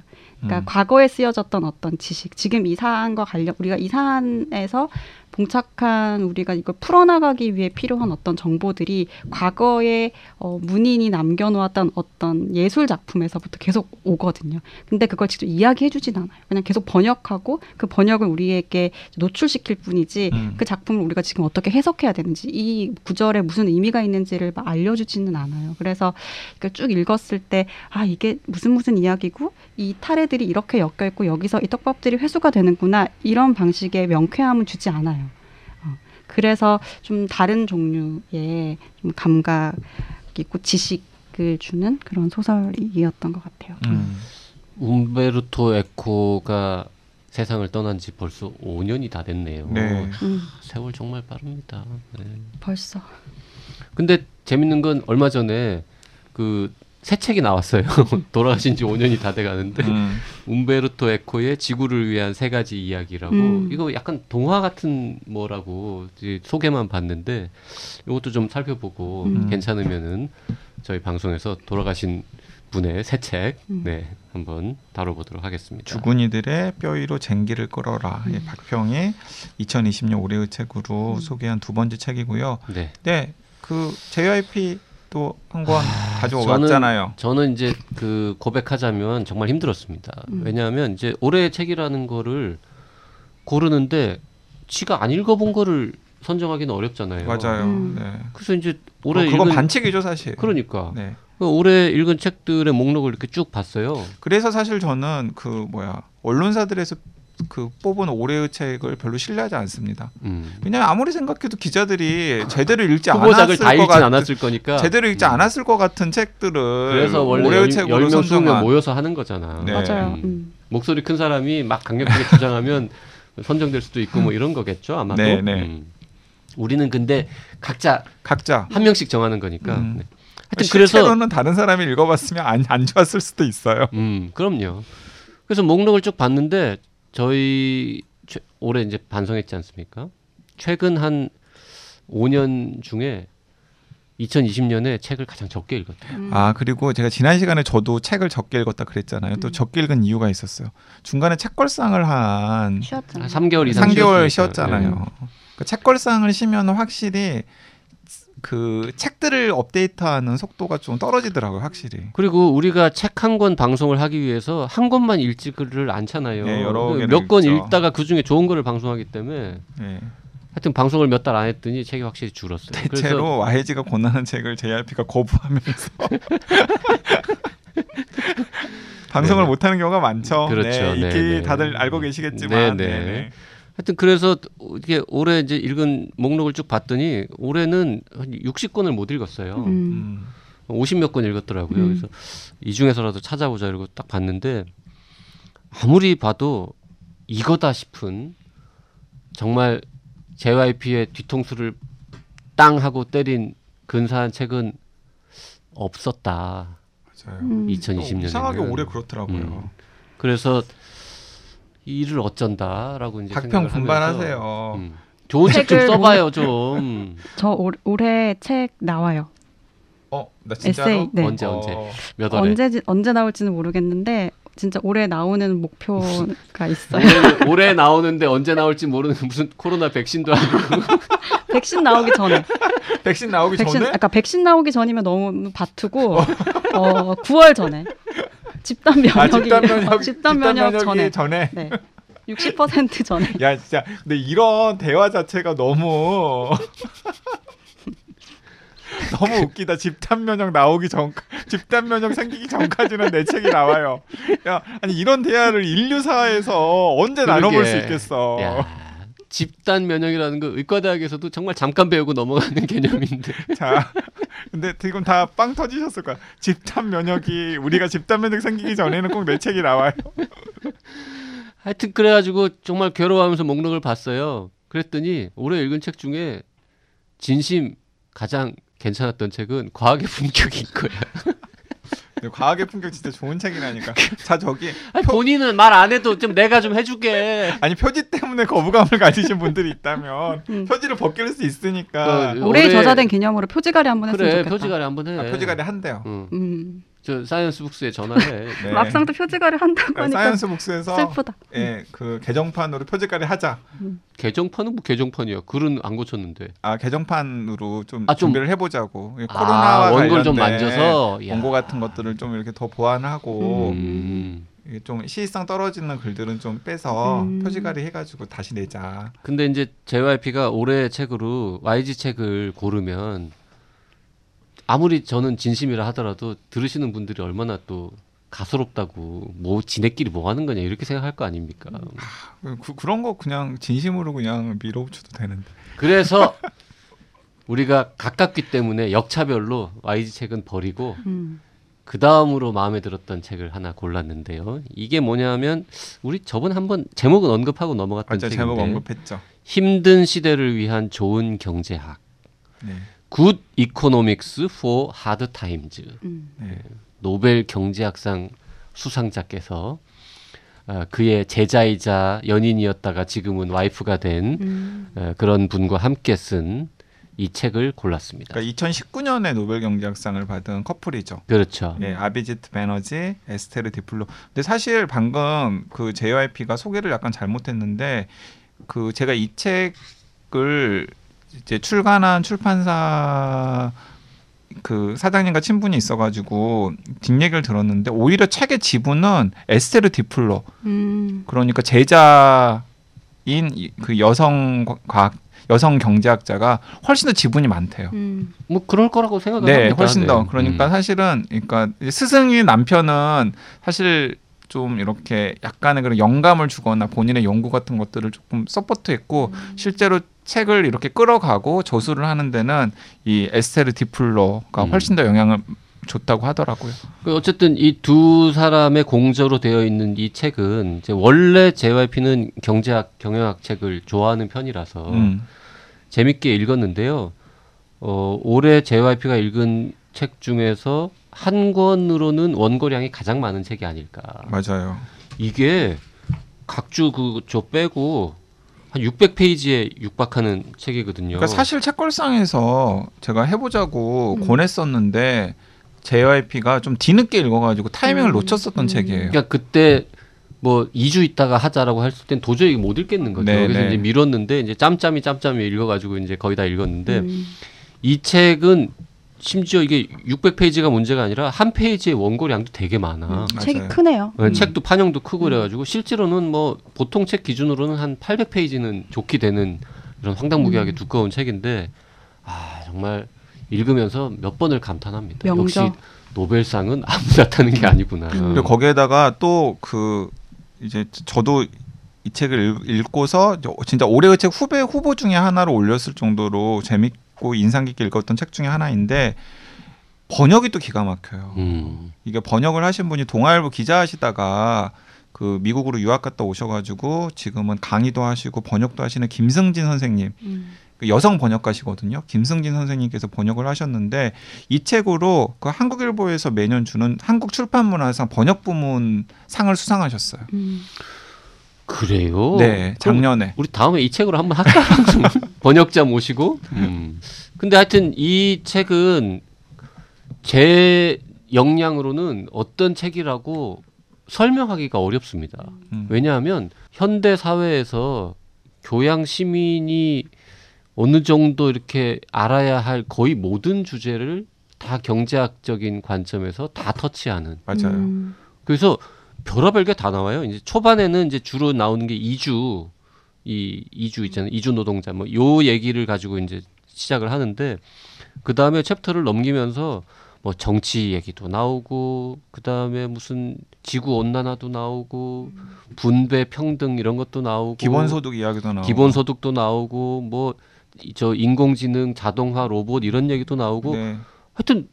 그러니까 음. 과거에 쓰여졌던 어떤 지식, 지금 이 사안과 관련 우리가 이 사안에서 봉착한 우리가 이걸 풀어나가기 위해 필요한 어떤 정보들이 과거에 어, 문인이 남겨놓았던 어떤 예술 작품에서부터 계속 오거든요. 근데 그걸 직접 이야기해주진 않아요. 그냥 계속 번역하고 그 번역을 우리에게 노출시킬 뿐이지 음. 그 작품을 우리가 지금 어떻게 해석해야 되는지 이 구절에 무슨 의미가 있는지를 막 알려주지는 않아요. 그래서 이걸 쭉 읽었을 때 아 이게 무슨 무슨 이야기고 이 타래들이 이렇게 엮여 있고 여기서 이 떡밥들이 회수가 되는구나 이런 방식의 명쾌함은 주지 않아요. 어, 그래서 좀 다른 종류의 좀 감각 있고 지식을 주는 그런 소설이었던 것 같아요. 음. 움베르토 에코가 세상을 떠난 지 벌써 5년이 다 됐네요. 네. 음, 세월 정말 빠릅니다. 네. 벌써 근데 재밌는 건 얼마 전에 그 새 책이 나왔어요. 돌아가신 지 5년이 다 돼가는데 음. 움베르토 에코의 지구를 위한 세 가지 이야기라고 음. 이거 약간 동화 같은 뭐라고 소개만 봤는데 이것도 좀 살펴보고 음. 괜찮으면은 저희 방송에서 돌아가신 분의 새책 음. 네, 한번 다뤄보도록 하겠습니다. 죽은 이들의 뼈 위로 쟁기를 끌어라. 예, 박평의 2020년 올해의 책으로 음. 소개한 두 번째 책이고요. 네. 네, 그 JYP 또 한권 저는- 가져왔잖아요. 저는 이제 그 고백하자면 정말 힘들었습니다. 음. 왜냐하면 이제 올해의 책이라는 거를 고르는데 지가 안 읽어본 거를 선정하기는 어렵잖아요. 맞아요. 음. 네. 그래서 이제 올해 올해 그건 읽은 반칙이죠 사실. 그러니까 네. 그 올해 읽은 책들의 목록을 이렇게 쭉 봤어요. 그래서 사실 저는 그 뭐야 언론사들에서 그 뽑은 올해의 책을 별로 신뢰하지 않습니다. 음. 왜냐하면 아무리 생각해도 기자들이 제대로 읽지 후보작을 않았을 다것 읽진 않았을 거니까 제대로 읽지 음. 않았을 것 같은 책들을 그래서 원래 올해의 열, 책으로 10명 20명 선정한 모여서 하는 거잖아. 네. 맞아요. 음. 음. 목소리 큰 사람이 막 강력하게 주장하면 선정될 수도 있고 뭐 이런 거겠죠 아마도. 네, 네. 음. 우리는 근데 각자 각자 한 명씩 정하는 거니까. 음. 네. 하여튼 그래서 실제로는 다른 사람이 읽어봤으면 안, 안 좋았을 수도 있어요. 음 그럼요. 그래서 목록을 쭉 봤는데 저희 최- 올해 이제 반성했지 않습니까? 최근 한 5년 중에 2020년에 책을 가장 적게 읽었대요. 음. 아 그리고 제가 지난 시간에 저도 책을 적게 읽었다 그랬잖아요. 또 음. 적게 읽은 이유가 있었어요. 중간에 책걸상을 한 쉬었잖아요. 한 3개월 이상 3개월 쉬었으니까. 쉬었잖아요. 그 책걸상을 쉬면 확실히 그 책들을 업데이트하는 속도가 좀 떨어지더라고요, 확실히. 그리고 우리가 책 한 권 방송을 하기 위해서 한 권만 읽지를 않잖아요. 네, 여러 개를 몇권 읽죠. 읽다가 그 중에 좋은 거를 방송하기 때문에 예. 하여튼 방송을 몇 달 안 했더니 책이 확실히 줄었어요. 대체로 YG가 권하는 책을 JRP가 거부하면서 방송을 네네. 못하는 경우가 많죠. 그렇죠. 네, 이게 네네. 다들 알고 계시겠지만. 네네. 네네. 하여튼 그래서 이게 올해 이제 읽은 목록을 쭉 봤더니 올해는 한 60권을 못 읽었어요. 음. 음. 50몇 권 읽었더라고요. 음. 그래서 이 중에서라도 찾아보자 이러고 딱 봤는데 아무리 봐도 이거다 싶은 정말 JYP의 뒤통수를 땅 하고 때린 근사한 책은 없었다. 맞아요. 음. 2020년에 어, 이상하게 올해 그렇더라고요. 음. 그래서 이를 어쩐다라고 이제 박평 분발하세요. 음. 좋은 책 좀 써봐요 좀. 저 올, 올해 책 나와요. 어, 나 진짜로 에세이, 네. 언제 언제 어, 몇 월에? 언제 언제 나올지는 모르겠는데 진짜 올해 나오는 목표가 있어요. 올해, 올해 나오는데 언제 나올지 모르는 무슨 코로나 백신도 아니고 백신 나오기 전에. 백신 나오기 백신 전에 아까 백신 나오기 전이면 너무 바투고 어 9월 전에 집단 면역이 아, 집단 면역 어, 집단 면역 전에 전에. 네. 60% 전에. 야 진짜 근데 이런 대화 자체가 너무 너무 웃기다. 집단 면역 나오기 전 집단 면역 생기기 전까지는 내 책이 나와요. 야 아니 이런 대화를 인류사에서 언제 나눠볼 수 그러게. 있겠어. 야, 집단 면역이라는 거 의과대학에서도 정말 잠깐 배우고 넘어가는 개념인데 자, 근데 지금 다 빵 터지셨을 거야. 집단 면역이 우리가 집단 면역 생기기 전에는 꼭 내 책이 나와요. 하여튼 그래가지고 정말 괴로워하면서 목록을 봤어요. 그랬더니 올해 읽은 책 중에 진심 가장 괜찮았던 책은 과학의 품격인 거야. 과학의 품격 진짜 좋은 책이라니까. 자 저기 아니, 본인은 말 안 해도 좀 내가 좀 해줄게. 아니 표지 때문에 거부감을 가지신 분들이 있다면 음. 표지를 벗길 수 있으니까 어, 올해 저자된 기념으로 표지갈이 한번 했으면 그래 좋겠다. 표지갈이 한번 해. 아, 표지갈이 한대요. 응. 음. 저 사이언스 북스에 전화해. 네. 막상 또 표지갈이 한다고 아, 하니까 사이언스 북스에서 슬프다. 예, 그 개정판으로 표지갈이 하자. 개정판은 뭐 개정판이야. 글은 안 고쳤는데. 아 개정판으로 좀 아, 좀- 준비를 해보자고. 이 아, 코로나와 원고를 좀 관련된 만져서. 야. 원고 같은 것들을 좀 이렇게 더 보완하고 음. 좀 시의성 떨어지는 글들은 좀 빼서 음. 표지갈이 해가지고 다시 내자. 근데 이제 JYP가 올해 책으로 YG 책을 고르면 아무리 저는 진심이라 하더라도 들으시는 분들이 얼마나 또 가소롭다고 뭐 지네끼리 뭐 하는 거냐 이렇게 생각할 거 아닙니까? 그, 그런 거 그냥 진심으로 그냥 밀어붙여도 되는데. 그래서 우리가 가깝기 때문에 역차별로 YG 책은 버리고 음. 그 다음으로 마음에 들었던 책을 하나 골랐는데요. 이게 뭐냐면 우리 저번 한번 제목은 언급하고 넘어갔던 맞아 책인데 제목 언급했죠. 힘든 시대를 위한 좋은 경제학. 네. Good Economics for Hard Times. 음. 네. 노벨 경제학상 수상자께서 어, 그의 제자이자 연인이었다가 지금은 와이프가 된 음. 어, 그런 분과 함께 쓴 이 책을 골랐습니다. 그러니까 2019년에 노벨 경제학상을 받은 커플이죠. 그렇죠. 예, 아비지트 베너지, 에스테르 디플로. 근데 사실 방금 그 JYP가 소개를 약간 잘못했는데 그 제가 이 책을 이제 출간한 출판사 그 사장님과 친분이 있어가지고 뒷얘기를 들었는데 오히려 책의 지분은 에스테르 디플로 음. 그러니까 제자인 이- 그 여성 과학 여성 경제학자가 훨씬 더 지분이 많대요. 음. 음. 뭐 그럴 거라고 생각을 네, 합니다. 훨씬 네. 더. 그러니까 음. 사실은 그러니까 스승인 남편은 사실 좀 이렇게 약간의 그런 영감을 주거나 본인의 연구 같은 것들을 조금 서포트했고 음. 실제로 책을 이렇게 끌어가고 저술을 하는 데는 이 에스테르 디플로가 음. 훨씬 더 영향을 줬다고 하더라고요. 그 어쨌든 이 두 사람의 공저로 되어 있는 이 책은 원래 JYP는 경제학 경영학 책을 좋아하는 편이라서 음. 재밌게 읽었는데요. 어, 올해 JYP가 읽은 책 중에서 한 권으로는 원고량이 가장 많은 책이 아닐까. 맞아요. 이게 각주 그저 빼고 한 600페이지에 육박하는 책이거든요. 그러니까 사실 책걸상에서 제가 해보자고 음. 권했었는데 JYP가 좀 뒤늦게 읽어가지고 타이밍을 음. 놓쳤었던 음. 책이에요. 그러니까 그때 뭐 2주 있다가 하자라고 했을 땐 도저히 못 읽겠는 거죠. 네, 그래서 네. 이제 미뤘는데 이제 짬짬이 짬짬이 읽어가지고 이제 거의 다 읽었는데 음. 이 책은 심지어 이게 600페이지가 문제가 아니라 한 페이지의 원고량도 되게 많아. 맞아요. 책이 크네요. 네, 음. 책도 판형도 크고 그래가지고 실제로는 뭐 보통 책 기준으로는 한 800페이지는 좋게 되는 이런 황당무계하게 음. 두꺼운 책인데 아 정말 읽으면서 몇 번을 감탄합니다. 명저. 역시 노벨상은 아무나 타는 게 아니구나. 그리고 거기에다가 또 그 이제 저도 이 책을 읽- 읽고서 진짜 올해의 책 후배 후보 중에 하나로 올렸을 정도로 재밌 고 인상 깊게 읽었던 책 중에 하나인데 번역이 또 기가 막혀요. 음. 이게 번역을 하신 분이 동아일보 기자 하시다가 그 미국으로 유학 갔다 오셔가지고 지금은 강의도 하시고 번역도 하시는 김승진 선생님 음. 그 여성 번역가시거든요. 김승진 선생님께서 번역을 하셨는데 이 책으로 그 한국일보에서 매년 주는 한국 출판문화상 번역 부문 상을 수상하셨어요. 음. 그래요? 네, 작년에. 우리 다음에 이 책으로 한번 할까? 방송 번역자 모시고. 음. 근데 하여튼 이 책은 제 역량으로는 어떤 책이라고 설명하기가 어렵습니다. 음. 왜냐하면 현대 사회에서 교양 시민이 어느 정도 이렇게 알아야 할 거의 모든 주제를 다 경제학적인 관점에서 다 터치하는. 맞아요. 음. 그래서 별의별 게 다 나와요. 이제 초반에는 이제 주로 나오는 게 이주 이 이주 있잖아요. 이주 노동자 뭐 요 얘기를 가지고 이제 시작을 하는데 그 다음에 챕터를 넘기면서 뭐 정치 얘기도 나오고 그 다음에 무슨 지구 온난화도 나오고 분배 평등 이런 것도 나오고 기본소득 이야기도 나오고. 기본소득도 나오고 뭐 저 인공지능 자동화 로봇 이런 얘기도 나오고 네. 하여튼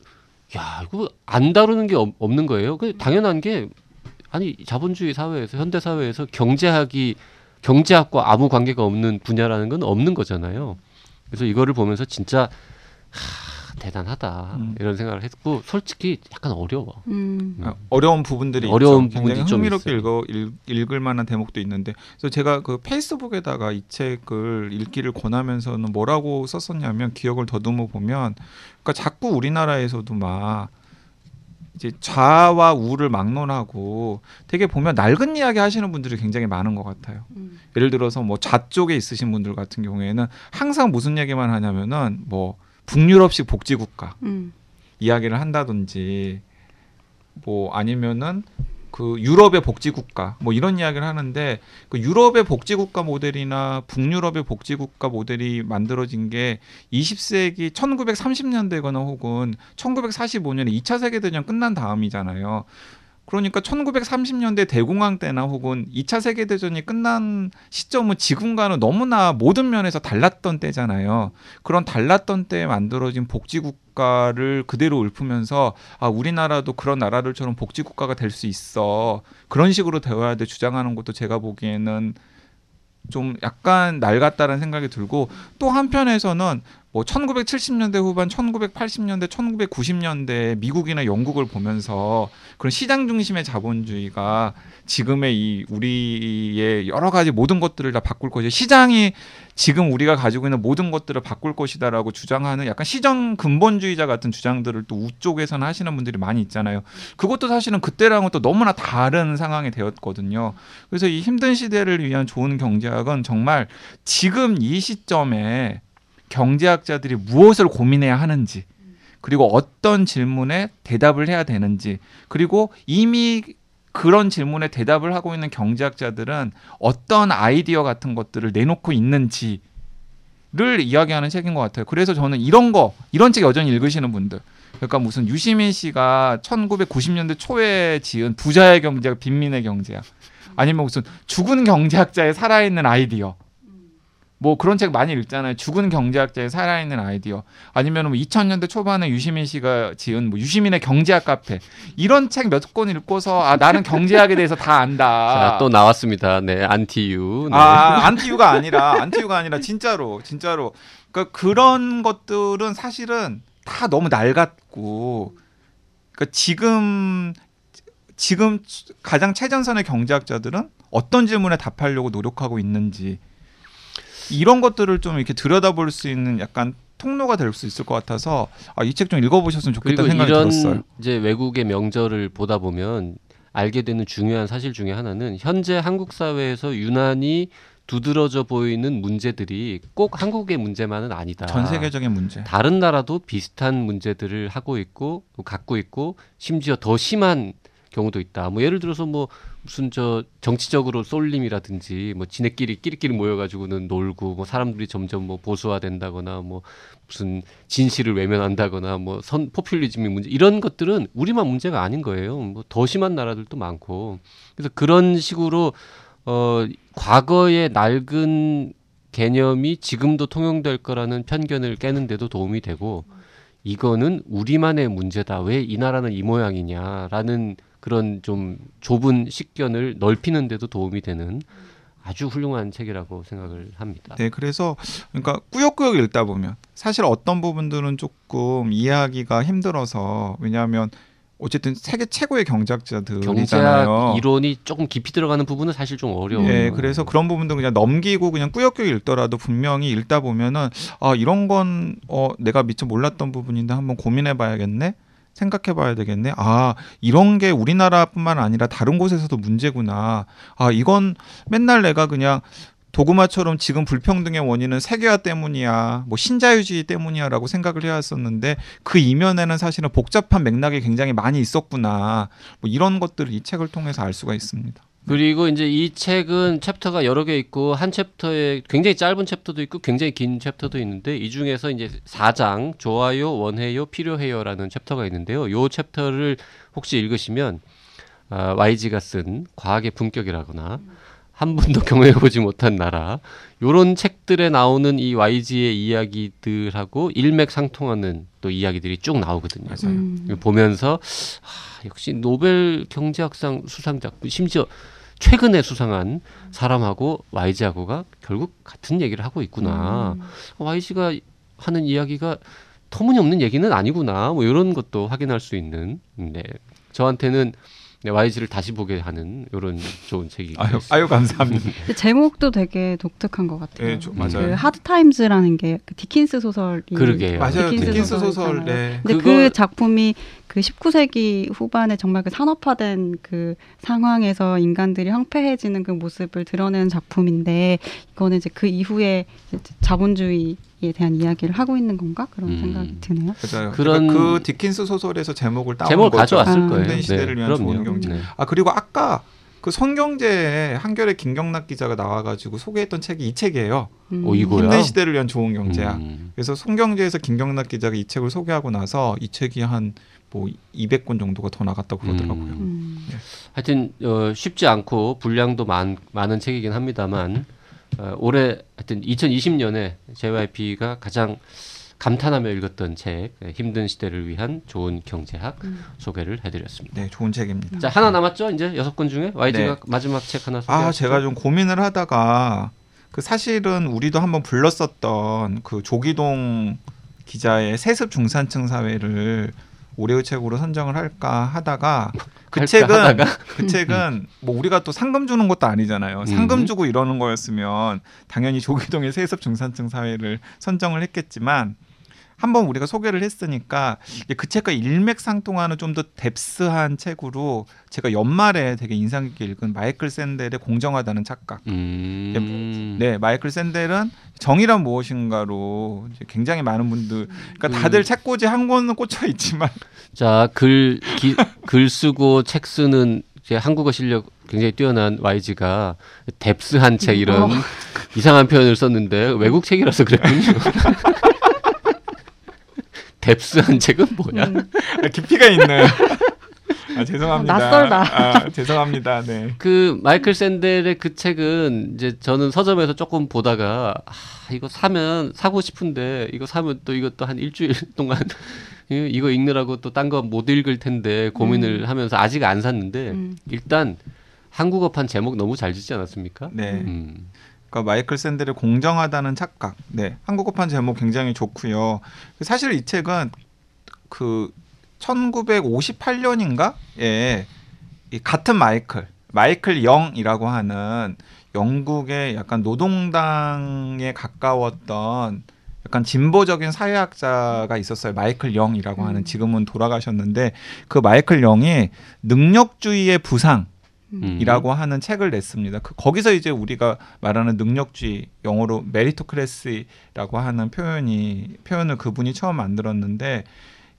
야 이거 안 다루는 게 없- 없는 거예요. 그 당연한 게 아니 자본주의 사회에서 현대 사회에서 경제학이 경제학과 아무 관계가 없는 분야라는 건 없는 거잖아요. 그래서 이거를 보면서 진짜 하, 대단하다 음. 이런 생각을 했고 솔직히 약간 어려워. 음. 아, 어려운 부분들이 어려운 있죠. 부분이 굉장히 좀 흥미롭게. 읽어 읽, 읽을 만한 대목도 있는데 그래서 제가 그 페이스북에다가 이 책을 읽기를 권하면서는 뭐라고 썼었냐면 기억을 더듬어 보면 그러니까 자꾸 우리나라에서도 막 이제 좌와 우를 막론하고 되게 보면 낡은 이야기 하시는 분들이 굉장히 많은 것 같아요. 음. 예를 들어서 뭐 좌쪽에 있으신 분들 같은 경우에는 항상 무슨 얘기만 하냐면은 뭐 북유럽식 복지국가 음. 이야기를 한다든지 뭐 아니면은 그 유럽의 복지국가 뭐 이런 이야기를 하는데 그 유럽의 복지국가 모델이나 북유럽의 복지국가 모델이 만들어진 게 20세기 1930년대거나 혹은 1945년에 2차 세계대전 끝난 다음이잖아요. 그러니까 1930년대 대공황 때나 혹은 2차 세계 대전이 끝난 시점은 지금과는 너무나 모든 면에서 달랐던 때잖아요. 그런 달랐던 때에 만들어진 복지 국가를 그대로 읊으면서 아 우리나라도 그런 나라들처럼 복지 국가가 될 수 있어 그런 식으로 되어야 돼 주장하는 것도 제가 보기에는 좀 약간 낡았다는 생각이 들고 또 한편에서는 뭐 1970년대 후반, 1980년대, 1990년대 미국이나 영국을 보면서 그런 시장 중심의 자본주의가 지금의 이 우리의 여러 가지 모든 것들을 다 바꿀 것이 시장이 지금 우리가 가지고 있는 모든 것들을 바꿀 것이다라고 주장하는 약간 시장 근본주의자 같은 주장들을 또 우쪽에서는 하시는 분들이 많이 있잖아요. 그것도 사실은 그때랑은 또 너무나 다른 상황이 되었거든요. 그래서 이 힘든 시대를 위한 좋은 경제학은 정말 지금 이 시점에 경제학자들이 무엇을 고민해야 하는지 그리고 어떤 질문에 대답을 해야 되는지 그리고 이미 그런 질문에 대답을 하고 있는 경제학자들은 어떤 아이디어 같은 것들을 내놓고 있는지 를 이야기하는 책인 것 같아요. 그래서 저는 이런 거 이런 책 여전히 읽으시는 분들 그러니까 무슨 유시민 씨가 1990년대 초에 지은 부자의 경제학, 빈민의 경제학 아니면 무슨 죽은 경제학자의 살아있는 아이디어 뭐 그런 책 많이 읽잖아요. 죽은 경제학자의 살아있는 아이디어. 아니면 뭐 2000년대 초반에 유시민 씨가 지은 뭐 유시민의 경제학 카페. 이런 책 몇 권 읽고서 아 나는 경제학에 대해서 다 안다. 자, 또 나왔습니다. 네, 안티유. 네. 아 안티유가 아니라 안티유가 아니라 진짜로 진짜로 그러니까 그런 것들은 사실은 다 너무 낡았고 그러니까 지금 지금 가장 최전선의 경제학자들은 어떤 질문에 답하려고 노력하고 있는지 이런 것들을 좀 이렇게 들여다볼 수 있는 약간 통로가 될 수 있을 것 같아서 아, 이 책 좀 읽어보셨으면 좋겠다 생각이 이런 들었어요. 이제 외국의 명절을 보다 보면 알게 되는 중요한 사실 중에 하나는 현재 한국 사회에서 유난히 두드러져 보이는 문제들이 꼭 한국의 문제만은 아니다. 전 세계적인 문제. 다른 나라도 비슷한 문제들을 하고 있고 또 갖고 있고 심지어 더 심한 경우도 있다. 뭐 예를 들어서 뭐 무슨 저 정치적으로 쏠림이라든지 뭐 지네끼리 끼리끼리 모여가지고는 놀고 뭐 사람들이 점점 뭐 보수화된다거나 뭐 무슨 진실을 외면한다거나 뭐 선 포퓰리즘이 문제 이런 것들은 우리만 문제가 아닌 거예요. 뭐 더 심한 나라들도 많고 그래서 그런 식으로 어 과거의 낡은 개념이 지금도 통용될 거라는 편견을 깨는데도 도움이 되고 이거는 우리만의 문제다. 왜 이 나라는 이 모양이냐라는 그런 좀 좁은 식견을 넓히는 데도 도움이 되는 아주 훌륭한 책이라고 생각을 합니다. 네, 그래서 그러니까 꾸역꾸역 읽다 보면 사실 어떤 부분들은 조금 이해하기가 힘들어서 왜냐하면 어쨌든 세계 최고의 경제학자들이잖아요. 경제학 이론이 조금 깊이 들어가는 부분은 사실 좀 어려워요. 예, 그래서 그런 부분도 그냥 넘기고 그냥 꾸역꾸역 읽더라도 분명히 읽다 보면은 아 이런 건 어, 내가 미처 몰랐던 부분인데 한번 고민해봐야겠네. 생각해 봐야 되겠네. 아 이런 게 우리나라뿐만 아니라 다른 곳에서도 문제구나. 아 이건 맨날 내가 그냥 도그마처럼 지금 불평등의 원인은 세계화 때문이야, 뭐 신자유주의 때문이야라고 생각을 해왔었는데 그 이면에는 사실은 복잡한 맥락이 굉장히 많이 있었구나. 뭐 이런 것들을 이 책을 통해서 알 수가 있습니다. 그리고 이제 이 책은 챕터가 여러 개 있고 한 챕터에 굉장히 짧은 챕터도 있고 굉장히 긴 챕터도 있는데 이 중에서 이제 4장 좋아요, 원해요, 필요해요라는 챕터가 있는데요. 요 챕터를 혹시 읽으시면 아, YG가 쓴 과학의 품격이라거나 한 번도 경험해보지 못한 나라 요런 책들에 나오는 이 YG의 이야기들하고 일맥상통하는 또 이야기들이 쭉 나오거든요. 음. 보면서 아, 역시 노벨 경제학상 수상자 심지어 최근에 수상한 사람하고 YG하고가 결국 같은 얘기를 하고 있구나. 음. YG가 하는 이야기가 터무니없는 얘기는 아니구나. 뭐 이런 것도 확인할 수 있는 네. 저한테는 네, YG를 다시 보게 하는 이런 좋은 책이 아유. 아유 감사합니다. 제목도 되게 독특한 것 같아요. 예, 저- 음. 맞아요. 그 Hard Times라는 게 그 디킨스 소설이 그러게요. 맞아요. 디킨스 디킨스 소설. 네. 근데 그거- 그 작품이 그 19세기 후반에 정말 그 산업화된 그 상황에서 인간들이 황폐해지는 그 모습을 드러내는 작품인데 이거는 이제 그 이후에 이제 자본주의 에 대한 이야기를 하고 있는 건가 그런 음. 생각이 드네요. 맞아요. 그런- 그러니까 그 디킨스 소설에서 제목을 따온 제목을 거죠. 가져왔을 아. 거예요. 현대 시대를 위한 그럼요. 좋은 경제. 네. 아 그리고 아까 그 손경제에 한겨레 김경락 기자가 나와가지고 소개했던 책이 이 책이에요. 음. 오, 이거야? 힘든 시대를 위한 좋은 경제야. 음. 그래서 손경제에서 김경락 기자가 이 책을 소개하고 나서 이 책이 한 뭐 200권 정도가 더 나갔다고 그러더라고요. 음. 음. 하여튼 어, 쉽지 않고 분량도 많, 많은 책이긴 합니다만 어, 올해 하여튼 2020년에 JYP가 가장 감탄하며 읽었던 책 네, 힘든 시대를 위한 좋은 경제학 음. 소개를 해드렸습니다. 네, 좋은 책입니다. 자 하나 남았죠? 이제 여섯 권 중에 YG가 네. 마지막 책 하나 소개하시죠. 아, 제가 좀 고민을 하다가 그 사실은 우리도 한번 불렀었던 그 조기동 기자의 세습 중산층 사회를 올해의 책으로 선정을 할까 하다가 그 책은 하다가? 그 책은 뭐 우리가 또 상금 주는 것도 아니잖아요. 상금 음. 주고 이러는 거였으면 당연히 조기동의 세습 중산층 사회를 선정을 했겠지만 한번 우리가 소개를 했으니까 그 책과 일맥상통하는 좀 더 뎁스한 책으로 제가 연말에 되게 인상 깊게 읽은 마이클 샌델의 공정하다는 착각. 음. 네, 마이클 샌델은 정의란 무엇인가로 굉장히 많은 분들, 그러니까 음. 다들 책꽂이 한 권은 꽂혀 있지만 자, 글, 기, 글 쓰고 책 쓰는 이제 한국어 실력 굉장히 뛰어난 YG가 뎁스한 책 이런 어. 이상한 표현을 썼는데 외국 책이라서 그랬군요. 뎁스한 책은 뭐야? 음. 깊이가 있는. 아, 죄송합니다. 낯설다. 아, 죄송합니다. 네. 그 마이클 샌델의 그 책은 이제 저는 서점에서 조금 보다가 아, 이거 사면 사고 싶은데 이거 사면 또 이것도 한 일주일 동안 이- 이거 읽느라고 또 딴 거 못 읽을 텐데 고민을 하면서 아직 안 샀는데 음. 일단 한국어판 제목 너무 잘 짓지 않았습니까? 네. 음. 그러니까 마이클 샌델의 공정하다는 착각. 네. 한국어판 제목 굉장히 좋고요. 사실 이 책은 그 1958년인가에 이 같은 마이클, 마이클 영이라고 하는 영국의 약간 노동당에 가까웠던 약간 진보적인 사회학자가 있었어요. 마이클 영이라고 하는 음. 지금은 돌아가셨는데 그 마이클 영이 능력주의의 부상 음. 이라고 하는 책을 냈습니다. 그 거기서 이제 우리가 말하는 능력주의 영어로 meritocracy라고 하는 표현이 표현을 그분이 처음 만들었는데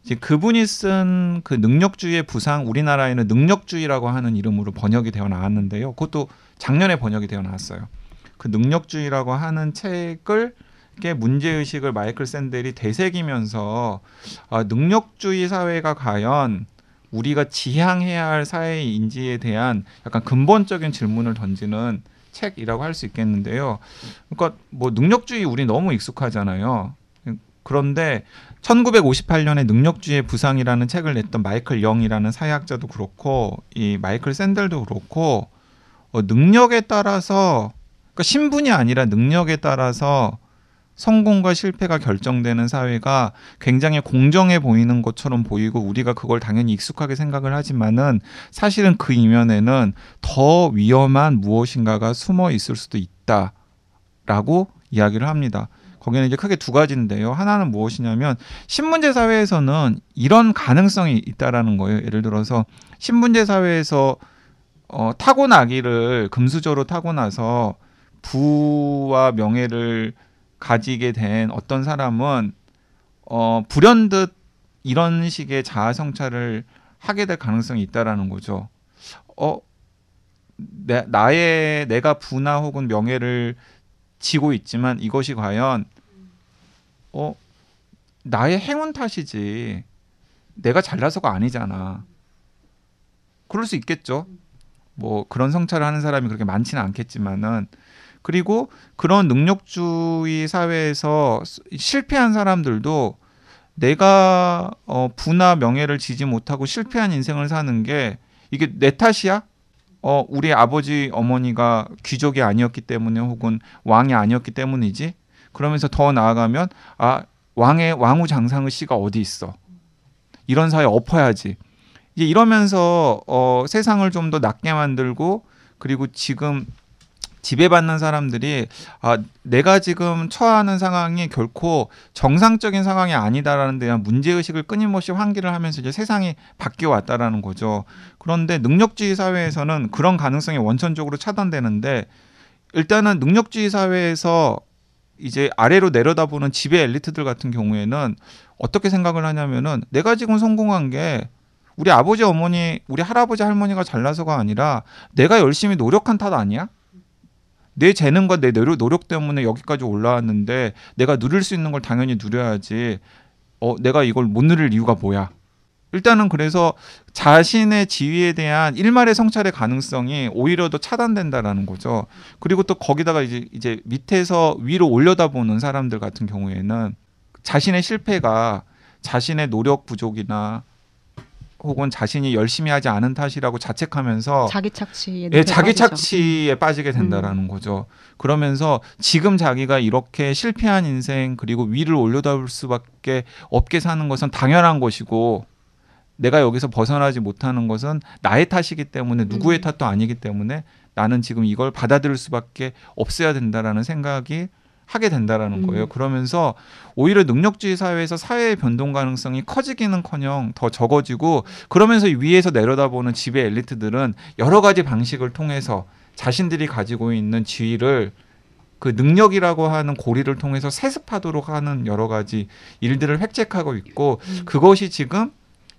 이제 그분이 쓴 그 능력주의의 부상 우리나라에는 능력주의라고 하는 이름으로 번역이 되어 나왔는데요. 그것도 작년에 번역이 되어 나왔어요. 그 능력주의라고 하는 책을 게 문제 의식을 마이클 샌델이 되새기면서 아, 능력주의 사회가 과연 우리가 지향해야 할 사회인지에 대한 약간 근본적인 질문을 던지는 책이라고 할 수 있겠는데요. 그러니까 뭐 능력주의 우리 너무 익숙하잖아요. 그런데 1958년에 능력주의의 부상이라는 책을 냈던 마이클 영이라는 사회학자도 그렇고 이 마이클 샌델도 그렇고 어, 능력에 따라서 그러니까 신분이 아니라 능력에 따라서 성공과 실패가 결정되는 사회가 굉장히 공정해 보이는 것처럼 보이고 우리가 그걸 당연히 익숙하게 생각을 하지만은 사실은 그 이면에는 더 위험한 무엇인가가 숨어 있을 수도 있다라고 이야기를 합니다. 거기는 이제 크게 두 가지인데요. 하나는 무엇이냐면 신문제 사회에서는 이런 가능성이 있다라는 거예요. 예를 들어서 신문제 사회에서 어, 타고나기를 금수저로 타고나서 부와 명예를 가지게 된 어떤 사람은 어, 불현듯 이런 식의 자아 성찰을 하게 될 가능성이 있다라는 거죠. 어, 내, 나의 내가 부나 혹은 명예를 지고 있지만 이것이 과연 어 나의 행운 탓이지 내가 잘나서가 아니잖아. 그럴 수 있겠죠. 뭐 그런 성찰을 하는 사람이 그렇게 많지는 않겠지만은 그리고 그런 능력주의 사회에서 실패한 사람들도 내가 어, 부나 명예를 지지 못하고 실패한 인생을 사는 게 이게 내 탓이야? 어, 우리 아버지 어머니가 귀족이 아니었기 때문에 혹은 왕이 아니었기 때문이지? 그러면서 더 나아가면 아 왕의 왕후 장상의 씨가 어디 있어? 이런 사회 엎어야지. 이제 이러면서 어, 세상을 좀더 낫게 만들고 그리고 지금 지배받는 사람들이 아 내가 지금 처하는 상황이 결코 정상적인 상황이 아니다라는 데 대한 문제 의식을 끊임없이 환기를 하면서 이제 세상이 바뀌어 왔다라는 거죠. 그런데 능력주의 사회에서는 그런 가능성이 원천적으로 차단되는데 일단은 능력주의 사회에서 이제 아래로 내려다보는 지배 엘리트들 같은 경우에는 어떻게 생각을 하냐면은 내가 지금 성공한 게 우리 아버지 어머니 우리 할아버지 할머니가 잘나서가 아니라 내가 열심히 노력한 탓 아니야? 내 재능과 내 노력, 때문에 여기까지 올라왔는데 내가 누릴 수 있는 걸 당연히 누려야지. 어, 내가 이걸 못 누릴 이유가 뭐야? 일단은 그래서 자신의 지위에 대한 일말의 성찰의 가능성이 오히려 더 차단된다라는 거죠. 그리고 또 거기다가 이제 이제 밑에서 위로 올려다보는 사람들 같은 경우에는 자신의 실패가 자신의 노력 부족이나 혹은 자신이 열심히 하지 않은 탓이라고 자책하면서 자기 착취에 예, 자기 빠지죠. 착취에 빠지게 된다라는 거죠. 그러면서 지금 자기가 이렇게 실패한 인생 그리고 위를 올려다볼 수밖에 없게 사는 것은 당연한 것이고 내가 여기서 벗어나지 못하는 것은 나의 탓이기 때문에 누구의 음. 탓도 아니기 때문에 나는 지금 이걸 받아들일 수밖에 없어야 된다라는 생각이 하게 된다라는 음. 거예요. 그러면서 오히려 능력주의 사회에서 사회의 변동 가능성이 커지기는커녕 더 적어지고 그러면서 위에서 내려다보는 지배 엘리트들은 여러 가지 방식을 통해서 자신들이 가지고 있는 지위를 그 능력이라고 하는 고리를 통해서 세습하도록 하는 여러 가지 일들을 획책하고 있고 음. 그것이 지금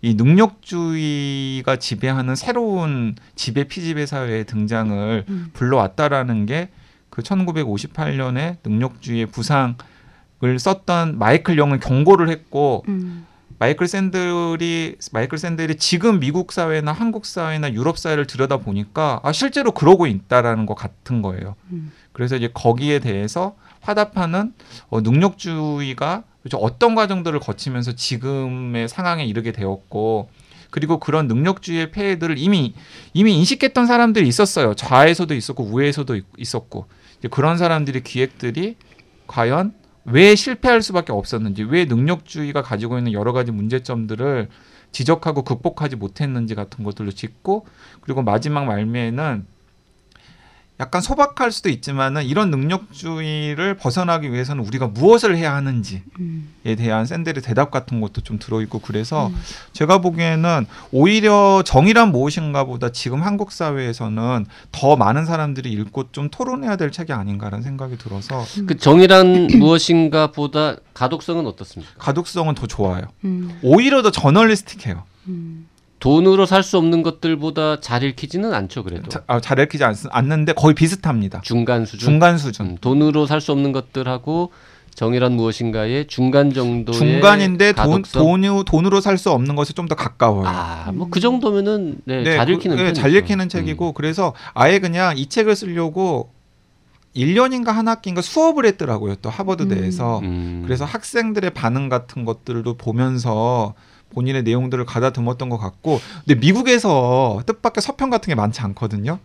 이 능력주의가 지배하는 새로운 지배 피지배 사회의 등장을 음. 불러왔다라는 게 그 1958년에 능력주의의 부상을 썼던 마이클 영은 경고를 했고 음. 마이클 샌들이 마이클 샌들이 지금 미국 사회나 한국 사회나 유럽 사회를 들여다 보니까 아 실제로 그러고 있다라는 것 같은 거예요. 음. 그래서 이제 거기에 대해서 화답하는 어, 능력주의가. 어떤 과정들을 거치면서 지금의 상황에 이르게 되었고 그리고 그런 능력주의의 폐해들을 이미 이미 인식했던 사람들이 있었어요. 좌에서도 있었고 우에서도 있- 있었고 그런 사람들의 기획들이 과연 왜 실패할 수밖에 없었는지 왜 능력주의가 가지고 있는 여러 가지 문제점들을 지적하고 극복하지 못했는지 같은 것들로 짚고 그리고 마지막 말미에는 약간 소박할 수도 있지만은 이런 능력주의를 벗어나기 위해서는 우리가 무엇을 해야 하는지에 음. 대한 샌델의 대답 같은 것도 좀 들어있고 그래서 음. 제가 보기에는 오히려 정의란 무엇인가 보다 지금 한국 사회에서는 더 많은 사람들이 읽고 좀 토론해야 될 책이 아닌가라는 생각이 들어서 그 정의란 무엇인가 보다 가독성은 어떻습니까? 가독성은 더 좋아요. 음. 오히려 더 저널리스틱해요. 음. 돈으로 살 수 없는 것들보다 잘 읽히지는 않죠 그래도 자- 아, 잘 읽히지 않, 않는데 거의 비슷합니다. 중간 수준. 중간 수준. 음, 돈으로 살 수 없는 것들하고 정의란 무엇인가의 중간 정도의 중간인데 돈, 가독성? 돈으로, 돈으로 살 수 없는 것에 좀 더 가까워요. 아, 뭐 그 정도면은 네, 잘 그- 읽히는 네, 편이죠. 잘 읽히는 책이고 그래서 아예 그냥 이 책을 쓰려고 1년인가 한 학기인가 수업을 했더라고요. 또 하버드 음. 대에서. 음. 그래서 학생들의 반응 같은 것들도 보면서 본인의 내용들을 가다듬었던 것 같고 근데 미국에서 뜻밖의 서평 같은 게 많지 않거든요.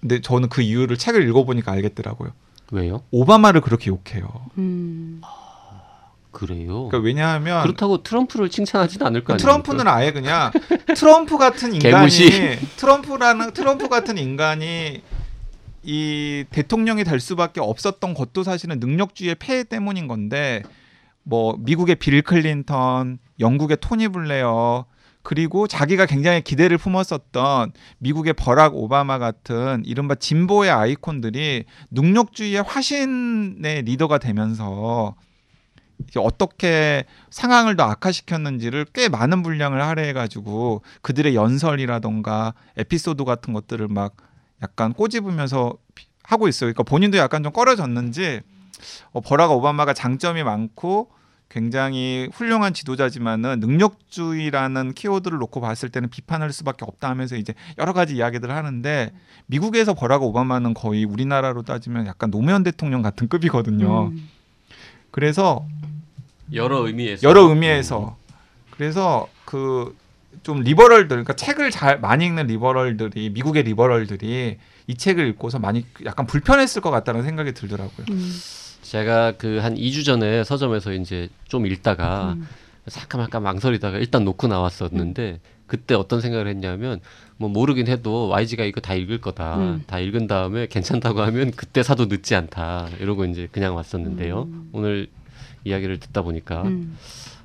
근데 저는 그 이유를 책을 읽어보니까 알겠더라고요. 왜요? 오바마를 그렇게 욕해요. 음. 그래요. 그러니까 왜냐하면 그렇다고 트럼프를 칭찬하지는 않을 거 아니에요. 트럼프는 아예 그냥 트럼프 같은 인간이. 트럼프라는 트럼프 같은 인간이 이 대통령이 될 수밖에 없었던 것도 사실은 능력주의의 폐해 때문인 건데 뭐 미국의 빌 클린턴, 영국의 토니 블레어 그리고 자기가 굉장히 기대를 품었었던 미국의 버락 오바마 같은 이른바 진보의 아이콘들이 능력주의의 화신의 리더가 되면서 어떻게 상황을 더 악화시켰는지를 꽤 많은 분량을 할애해가지고 그들의 연설이라던가 에피소드 같은 것들을 막 약간 꼬집으면서 피- 하고 있어요. 그러니까 본인도 약간 좀 꺼려졌는지 어, 버락 오바마가 장점이 많고 굉장히 훌륭한 지도자지만은 능력주의라는 키워드를 놓고 봤을 때는 비판할 수밖에 없다 하면서 이제 여러 가지 이야기들을 하는데 미국에서 버락 오바마는 거의 우리나라로 따지면 약간 노무현 대통령 같은 급이거든요. 음. 그래서 여러 의미에서 여러 의미에서 그래서 그 좀 리버럴들 그러니까 책을 잘 많이 읽는 리버럴들이 미국의 리버럴들이 이 책을 읽고서 많이 약간 불편했을 것 같다는 생각이 들더라고요. 음. 제가 그 한 2주 전에 서점에서 이제 좀 읽다가 음. 잠깐 잠깐 망설이다가 일단 놓고 나왔었는데 그때 어떤 생각을 했냐면 뭐 모르긴 해도 YG가 이거 다 읽을 거다. 음. 다 읽은 다음에 괜찮다고 하면 그때 사도 늦지 않다. 이러고 이제 그냥 왔었는데요. 오늘 이야기를 듣다 보니까 음.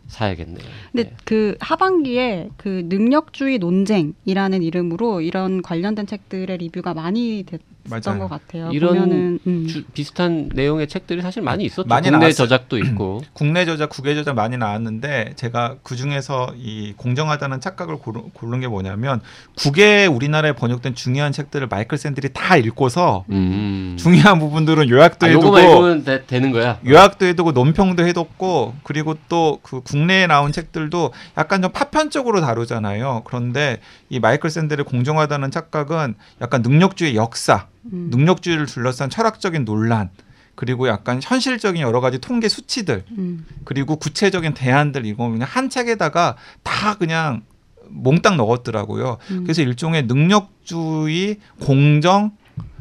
사야겠네요. 근데 네. 그 하반기에 그 능력주의 논쟁이라는 이름으로 이런 관련된 책들의 리뷰가 많이 됐 던 맞아요. 것 같아요. 이런 보면은 음. 주- 비슷한 내용의 책들이 사실 많이 있었죠. 많이 국내 나왔어요. 저작도 있고. 국내 저자, 국외 저자 많이 나왔는데 제가 그 중에서 이 공정하다는 착각을 고르, 고른 게 뭐냐면 국외 우리나라에 번역된 중요한 책들을 마이클 샌들이 다 읽고서 음. 중요한 부분들은 요약도 아, 해두고 읽으면 되, 되는 거야. 요약도 해두고 논평도 해뒀고 그리고 또 그 국내에 나온 책들도 약간 좀 파편적으로 다루잖아요. 그런데 이 마이클 샌델의 공정하다는 착각은 약간 능력주의 역사, 음. 능력주의를 둘러싼 철학적인 논란, 그리고 약간 현실적인 여러 가지 통계 수치들, 음. 그리고 구체적인 대안들 이거 그냥 한 책에다가 다 그냥 몽땅 넣었더라고요. 음. 그래서 일종의 능력주의, 공정,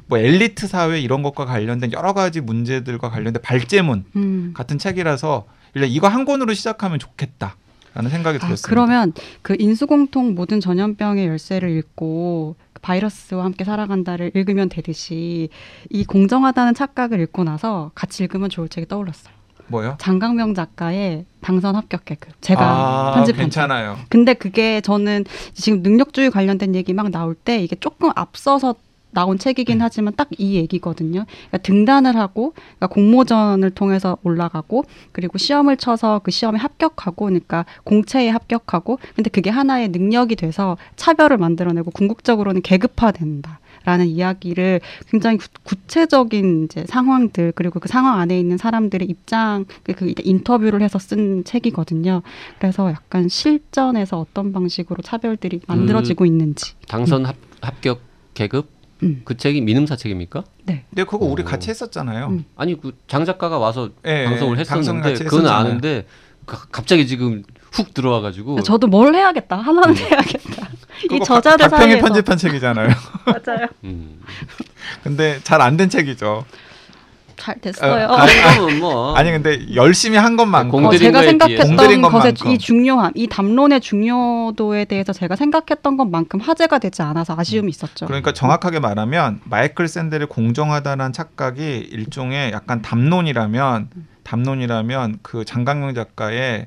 뭐 엘리트 사회 이런 것과 관련된 여러 가지 문제들과 관련된 발제문 음. 같은 책이라서 일단 이거 한 권으로 시작하면 좋겠다 라는 생각이 아, 들었습니다. 그러면 그 인수공통 모든 전염병의 열쇠를 읽고 그 바이러스와 함께 살아간다를 읽으면 되듯이 이 공정하다는 착각을 읽고 나서 같이 읽으면 좋을 책이 떠올랐어요. 뭐요? 장강명 작가의 당선 합격 계급. 제가 아, 편집한 책. 괜찮아요. 근데 그게 저는 지금 능력주의 관련된 얘기 막 나올 때 이게 조금 앞서서 나온 책이긴 네. 하지만 딱 이 얘기거든요. 그러니까 등단을 하고 그러니까 공모전을 통해서 올라가고 그리고 시험을 쳐서 그 시험에 합격하고 그러니까 공채에 합격하고 근데 그게 하나의 능력이 돼서 차별을 만들어내고 궁극적으로는 계급화된다. 라는 이야기를 굉장히 구, 구체적인 이제 상황들 그리고 그 상황 안에 있는 사람들의 입장 그, 그 인터뷰를 해서 쓴 책이거든요. 그래서 약간 실전에서 어떤 방식으로 차별들이 만들어지고 있는지. 당선 합, 합격 계급 음. 그 책이 민음사 책입니까? 네. 근데 그거 우리 오. 같이 했었잖아요. 음. 아니 그장 작가가 와서 예, 방송을 예, 했었는데 그건. 아는데 가- 갑자기 지금 훅 들어와 가지고 저도 뭘 해야겠다. 하나는 해야겠다. 이 저자들 박- 박평이 사이에서 편집한 책이잖아요. 맞아요. 음. 근데 잘 안 된 책이죠. 잘 됐어요. 아, 그러면 뭐 아니 근데 열심히 한 것만큼 공들인 어, 제가 생각했던 것의 것만큼. 이 중요함, 이 담론의 중요도에 대해서 제가 생각했던 것만큼 화제가 되지 않아서 아쉬움이 있었죠. 그러니까 정확하게 말하면 마이클 샌델의 공정하다는 착각이 일종의 약간 담론이라면 담론이라면 그 장강명 작가의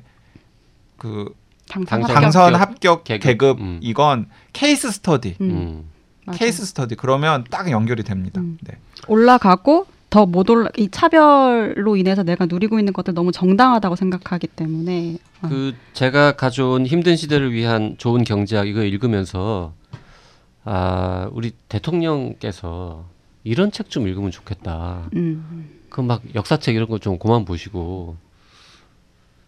그 당선 당선 합격. 합격 계급. 계급, 음. 이건 케이스 스터디 음, 음. 맞아요. 케이스 스터디 그러면 딱 연결이 됩니다. 음. 네. 올라가고 더 못 올라 이 차별로 인해서 내가 누리고 있는 것들 너무 정당하다고 생각하기 때문에 어, 그 제가 가져온 힘든 시대를 위한 좋은 경제학 이거 읽으면서 아 우리 대통령께서 이런 책 좀 읽으면 좋겠다. 음, 그막 역사책 이런 거 좀 그만 보시고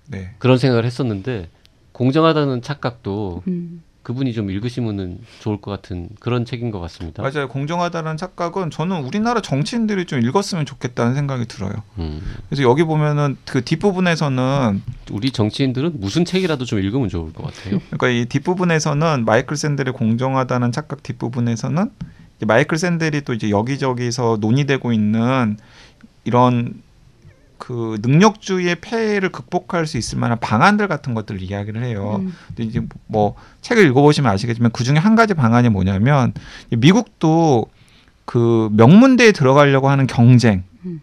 네. 그런 생각을 했었는데 공정하다는 착각도 음. 그분이 좀 읽으시면은 좋을 것 같은 그런 책인 것 같습니다. 맞아요. 공정하다는 착각은 저는 우리나라 정치인들이 좀 읽었으면 좋겠다는 생각이 들어요. 음. 그래서 여기 보면은 그 뒷부분에서는 우리 정치인들은 무슨 책이라도 좀 읽으면 좋을 것 같아요. 그러니까 이 뒷부분에서는 마이클 샌델의 공정하다는 착각 뒷부분에서는 마이클 샌델이 또 이제 여기저기서 논의되고 있는 이런 그 능력주의의 폐해를 극복할 수 있을 만한 방안들 같은 것들을 이야기를 해요. 음. 근데 이제 뭐 책을 읽어보시면 아시겠지만 그 중에 한 가지 방안이 뭐냐면 미국도 그 명문대에 들어가려고 하는 경쟁 음.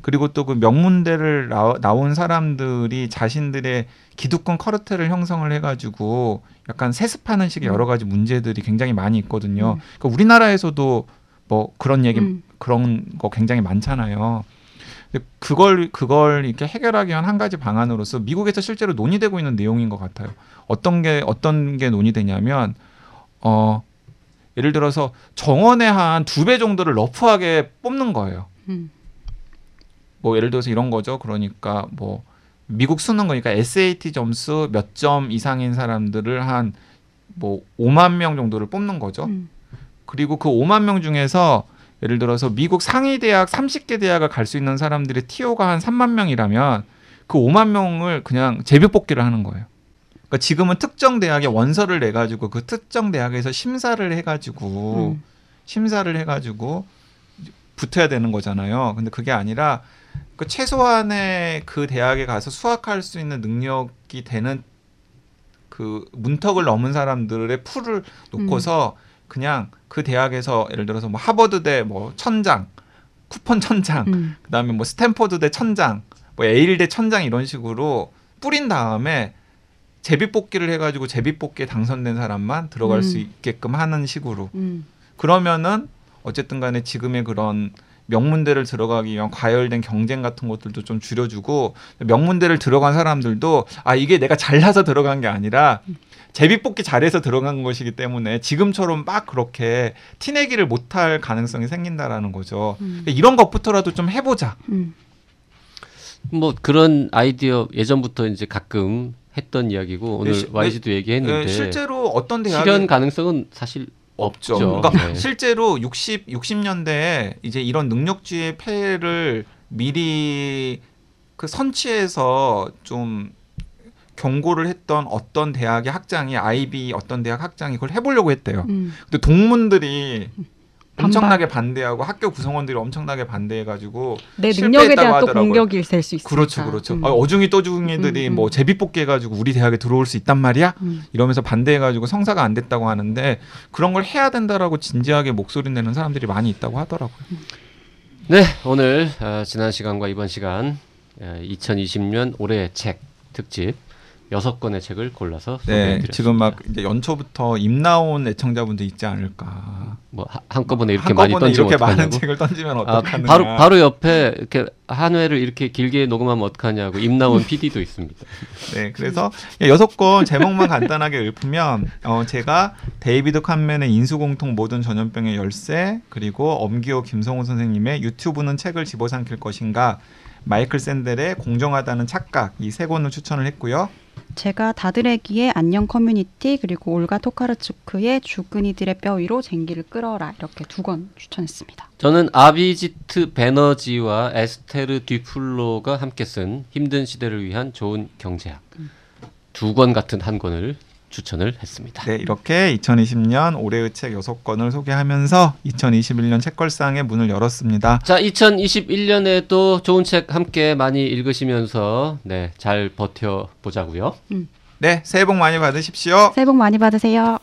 그리고 또 그 명문대를 나, 나온 사람들이 자신들의 기득권 커르텔을 형성을 해가지고 약간 세습하는 식의 여러 가지 문제들이 굉장히 많이 있거든요. 음. 그러니까 우리나라에서도 뭐 그런 얘기 음. 그런 거 굉장히 많잖아요. 그걸 그걸 이렇게 해결하기 위한 한 가지 방안으로서 미국에서 실제로 논의되고 있는 내용인 것 같아요. 어떤 게 어떤 게 논의되냐면 어 예를 들어서 정원의 한 두 배 정도를 러프하게 뽑는 거예요. 음. 뭐 예를 들어서 이런 거죠. 그러니까 뭐 미국 수능 거니까 SAT 점수 몇 점 이상인 사람들을 한 뭐 5만 명 정도를 뽑는 거죠. 음. 그리고 그 5만 명 중에서 예를 들어서 미국 상위 대학 30개 대학을 갈 수 있는 사람들의 티오가 한 3만 명이라면 그 5만 명을 그냥 제비 뽑기를 하는 거예요. 그러니까 지금은 특정 대학에 원서를 내 가지고 그 특정 대학에서 심사를 해 가지고 음. 심사를 해 가지고 붙어야 되는 거잖아요. 근데 그게 아니라 그 최소한의 그 대학에 가서 수학할 수 있는 능력이 되는 그 문턱을 넘은 사람들의 풀을 놓고서 그냥 그 대학에서 예를 들어서 뭐 하버드대 뭐 천장, 쿠폰 천장, 음. 그다음에 뭐 스탠포드대 천장, 뭐 에일대 천장 이런 식으로 뿌린 다음에 제비 뽑기를 해가지고 제비 뽑기에 당선된 사람만 들어갈 음. 수 있게끔 하는 식으로 음. 그러면은 어쨌든 간에 지금의 그런 명문대를 들어가기 위한 과열된 경쟁 같은 것들도 좀 줄여주고 명문대를 들어간 사람들도 아 이게 내가 잘나서 들어간 게 아니라 제비뽑기 잘해서 들어간 것이기 때문에 지금처럼 막 그렇게 티내기를 못할 가능성이 생긴다라는 거죠. 음. 이런 것부터라도 좀 해보자. 음. 뭐 그런 아이디어 예전부터 이제 가끔 했던 이야기고 오늘 네, 시- YG도 얘기했는데 예, 실제로 어떤 대학에 실현 가능성은 사실 없죠. 없죠. 그러니까 네. 실제로 60 60년대에 이제 이런 능력주의 폐해를 미리 그 선취해서 좀 경고를 했던 어떤 대학의 학장이 아이비 어떤 대학 학장이 그걸 해보려고 했대요. 음. 근데 동문들이 반발. 엄청나게 반대하고 학교 구성원들이 엄청나게 반대해가지고 내 능력에 대한 또 하더라고요. 공격이 될 수 있으니까. 그렇죠, 그렇죠. 음. 아, 어중이 떠중이들이 음, 음. 뭐 제비뽑기 해가지고 우리 대학에 들어올 수 있단 말이야. 음. 이러면서 반대해가지고 성사가 안 됐다고 하는데 그런 걸 해야 된다라고 진지하게 목소리 내는 사람들이 많이 있다고 하더라고요. 네, 오늘 어, 지난 시간과 이번 시간 어, 2020년 올해의 책 특집 여섯 권의 책을 골라서 네, 소개해드렸습니다. 지금 막 이제 연초부터 입 나온 애청자분들 있지 않을까. 뭐 하- 한꺼번에 이렇게 많이 한꺼번에 던지면 이렇게 많은. 책을 던지면 아, 어떡하느냐. 바로 바로 옆에 이렇게 한 회를 이렇게 길게 녹음하면 어떡하냐고 입 나온 PD도 있습니다. 네, 그래서 여섯 권 제목만 간단하게 읊으면 어, 제가 데이비드 콰먼의 인수공통 모든 전염병의 열쇠 그리고 엄기호 김성우 선생님의 유튜브는 책을 집어삼킬 것인가 마이클 샌델의 공정하다는 착각 이 세 권을 추천을 했고요. 제가 다드래기의 안녕 커뮤니티 그리고 올가 토카르츠크의 죽은 이들의 뼈 위로 쟁기를 끌어라 이렇게 두 권 추천했습니다. 저는 아비지트 배너지와 에스테르 뒤플로가 함께 쓴 힘든 시대를 위한 좋은 경제학 두권 같은 한 권을 추천을 했습니다. 네, 이렇게 2020년 올해의 책 여섯 권을 소개하면서 2021년 책걸상의 문을 열었습니다. 자, 2021년에도 좋은 책 함께 많이 읽으시면서 네, 잘 버텨 보자고요. 네, 새해 복 많이 받으십시오. 새해 복 많이 받으세요.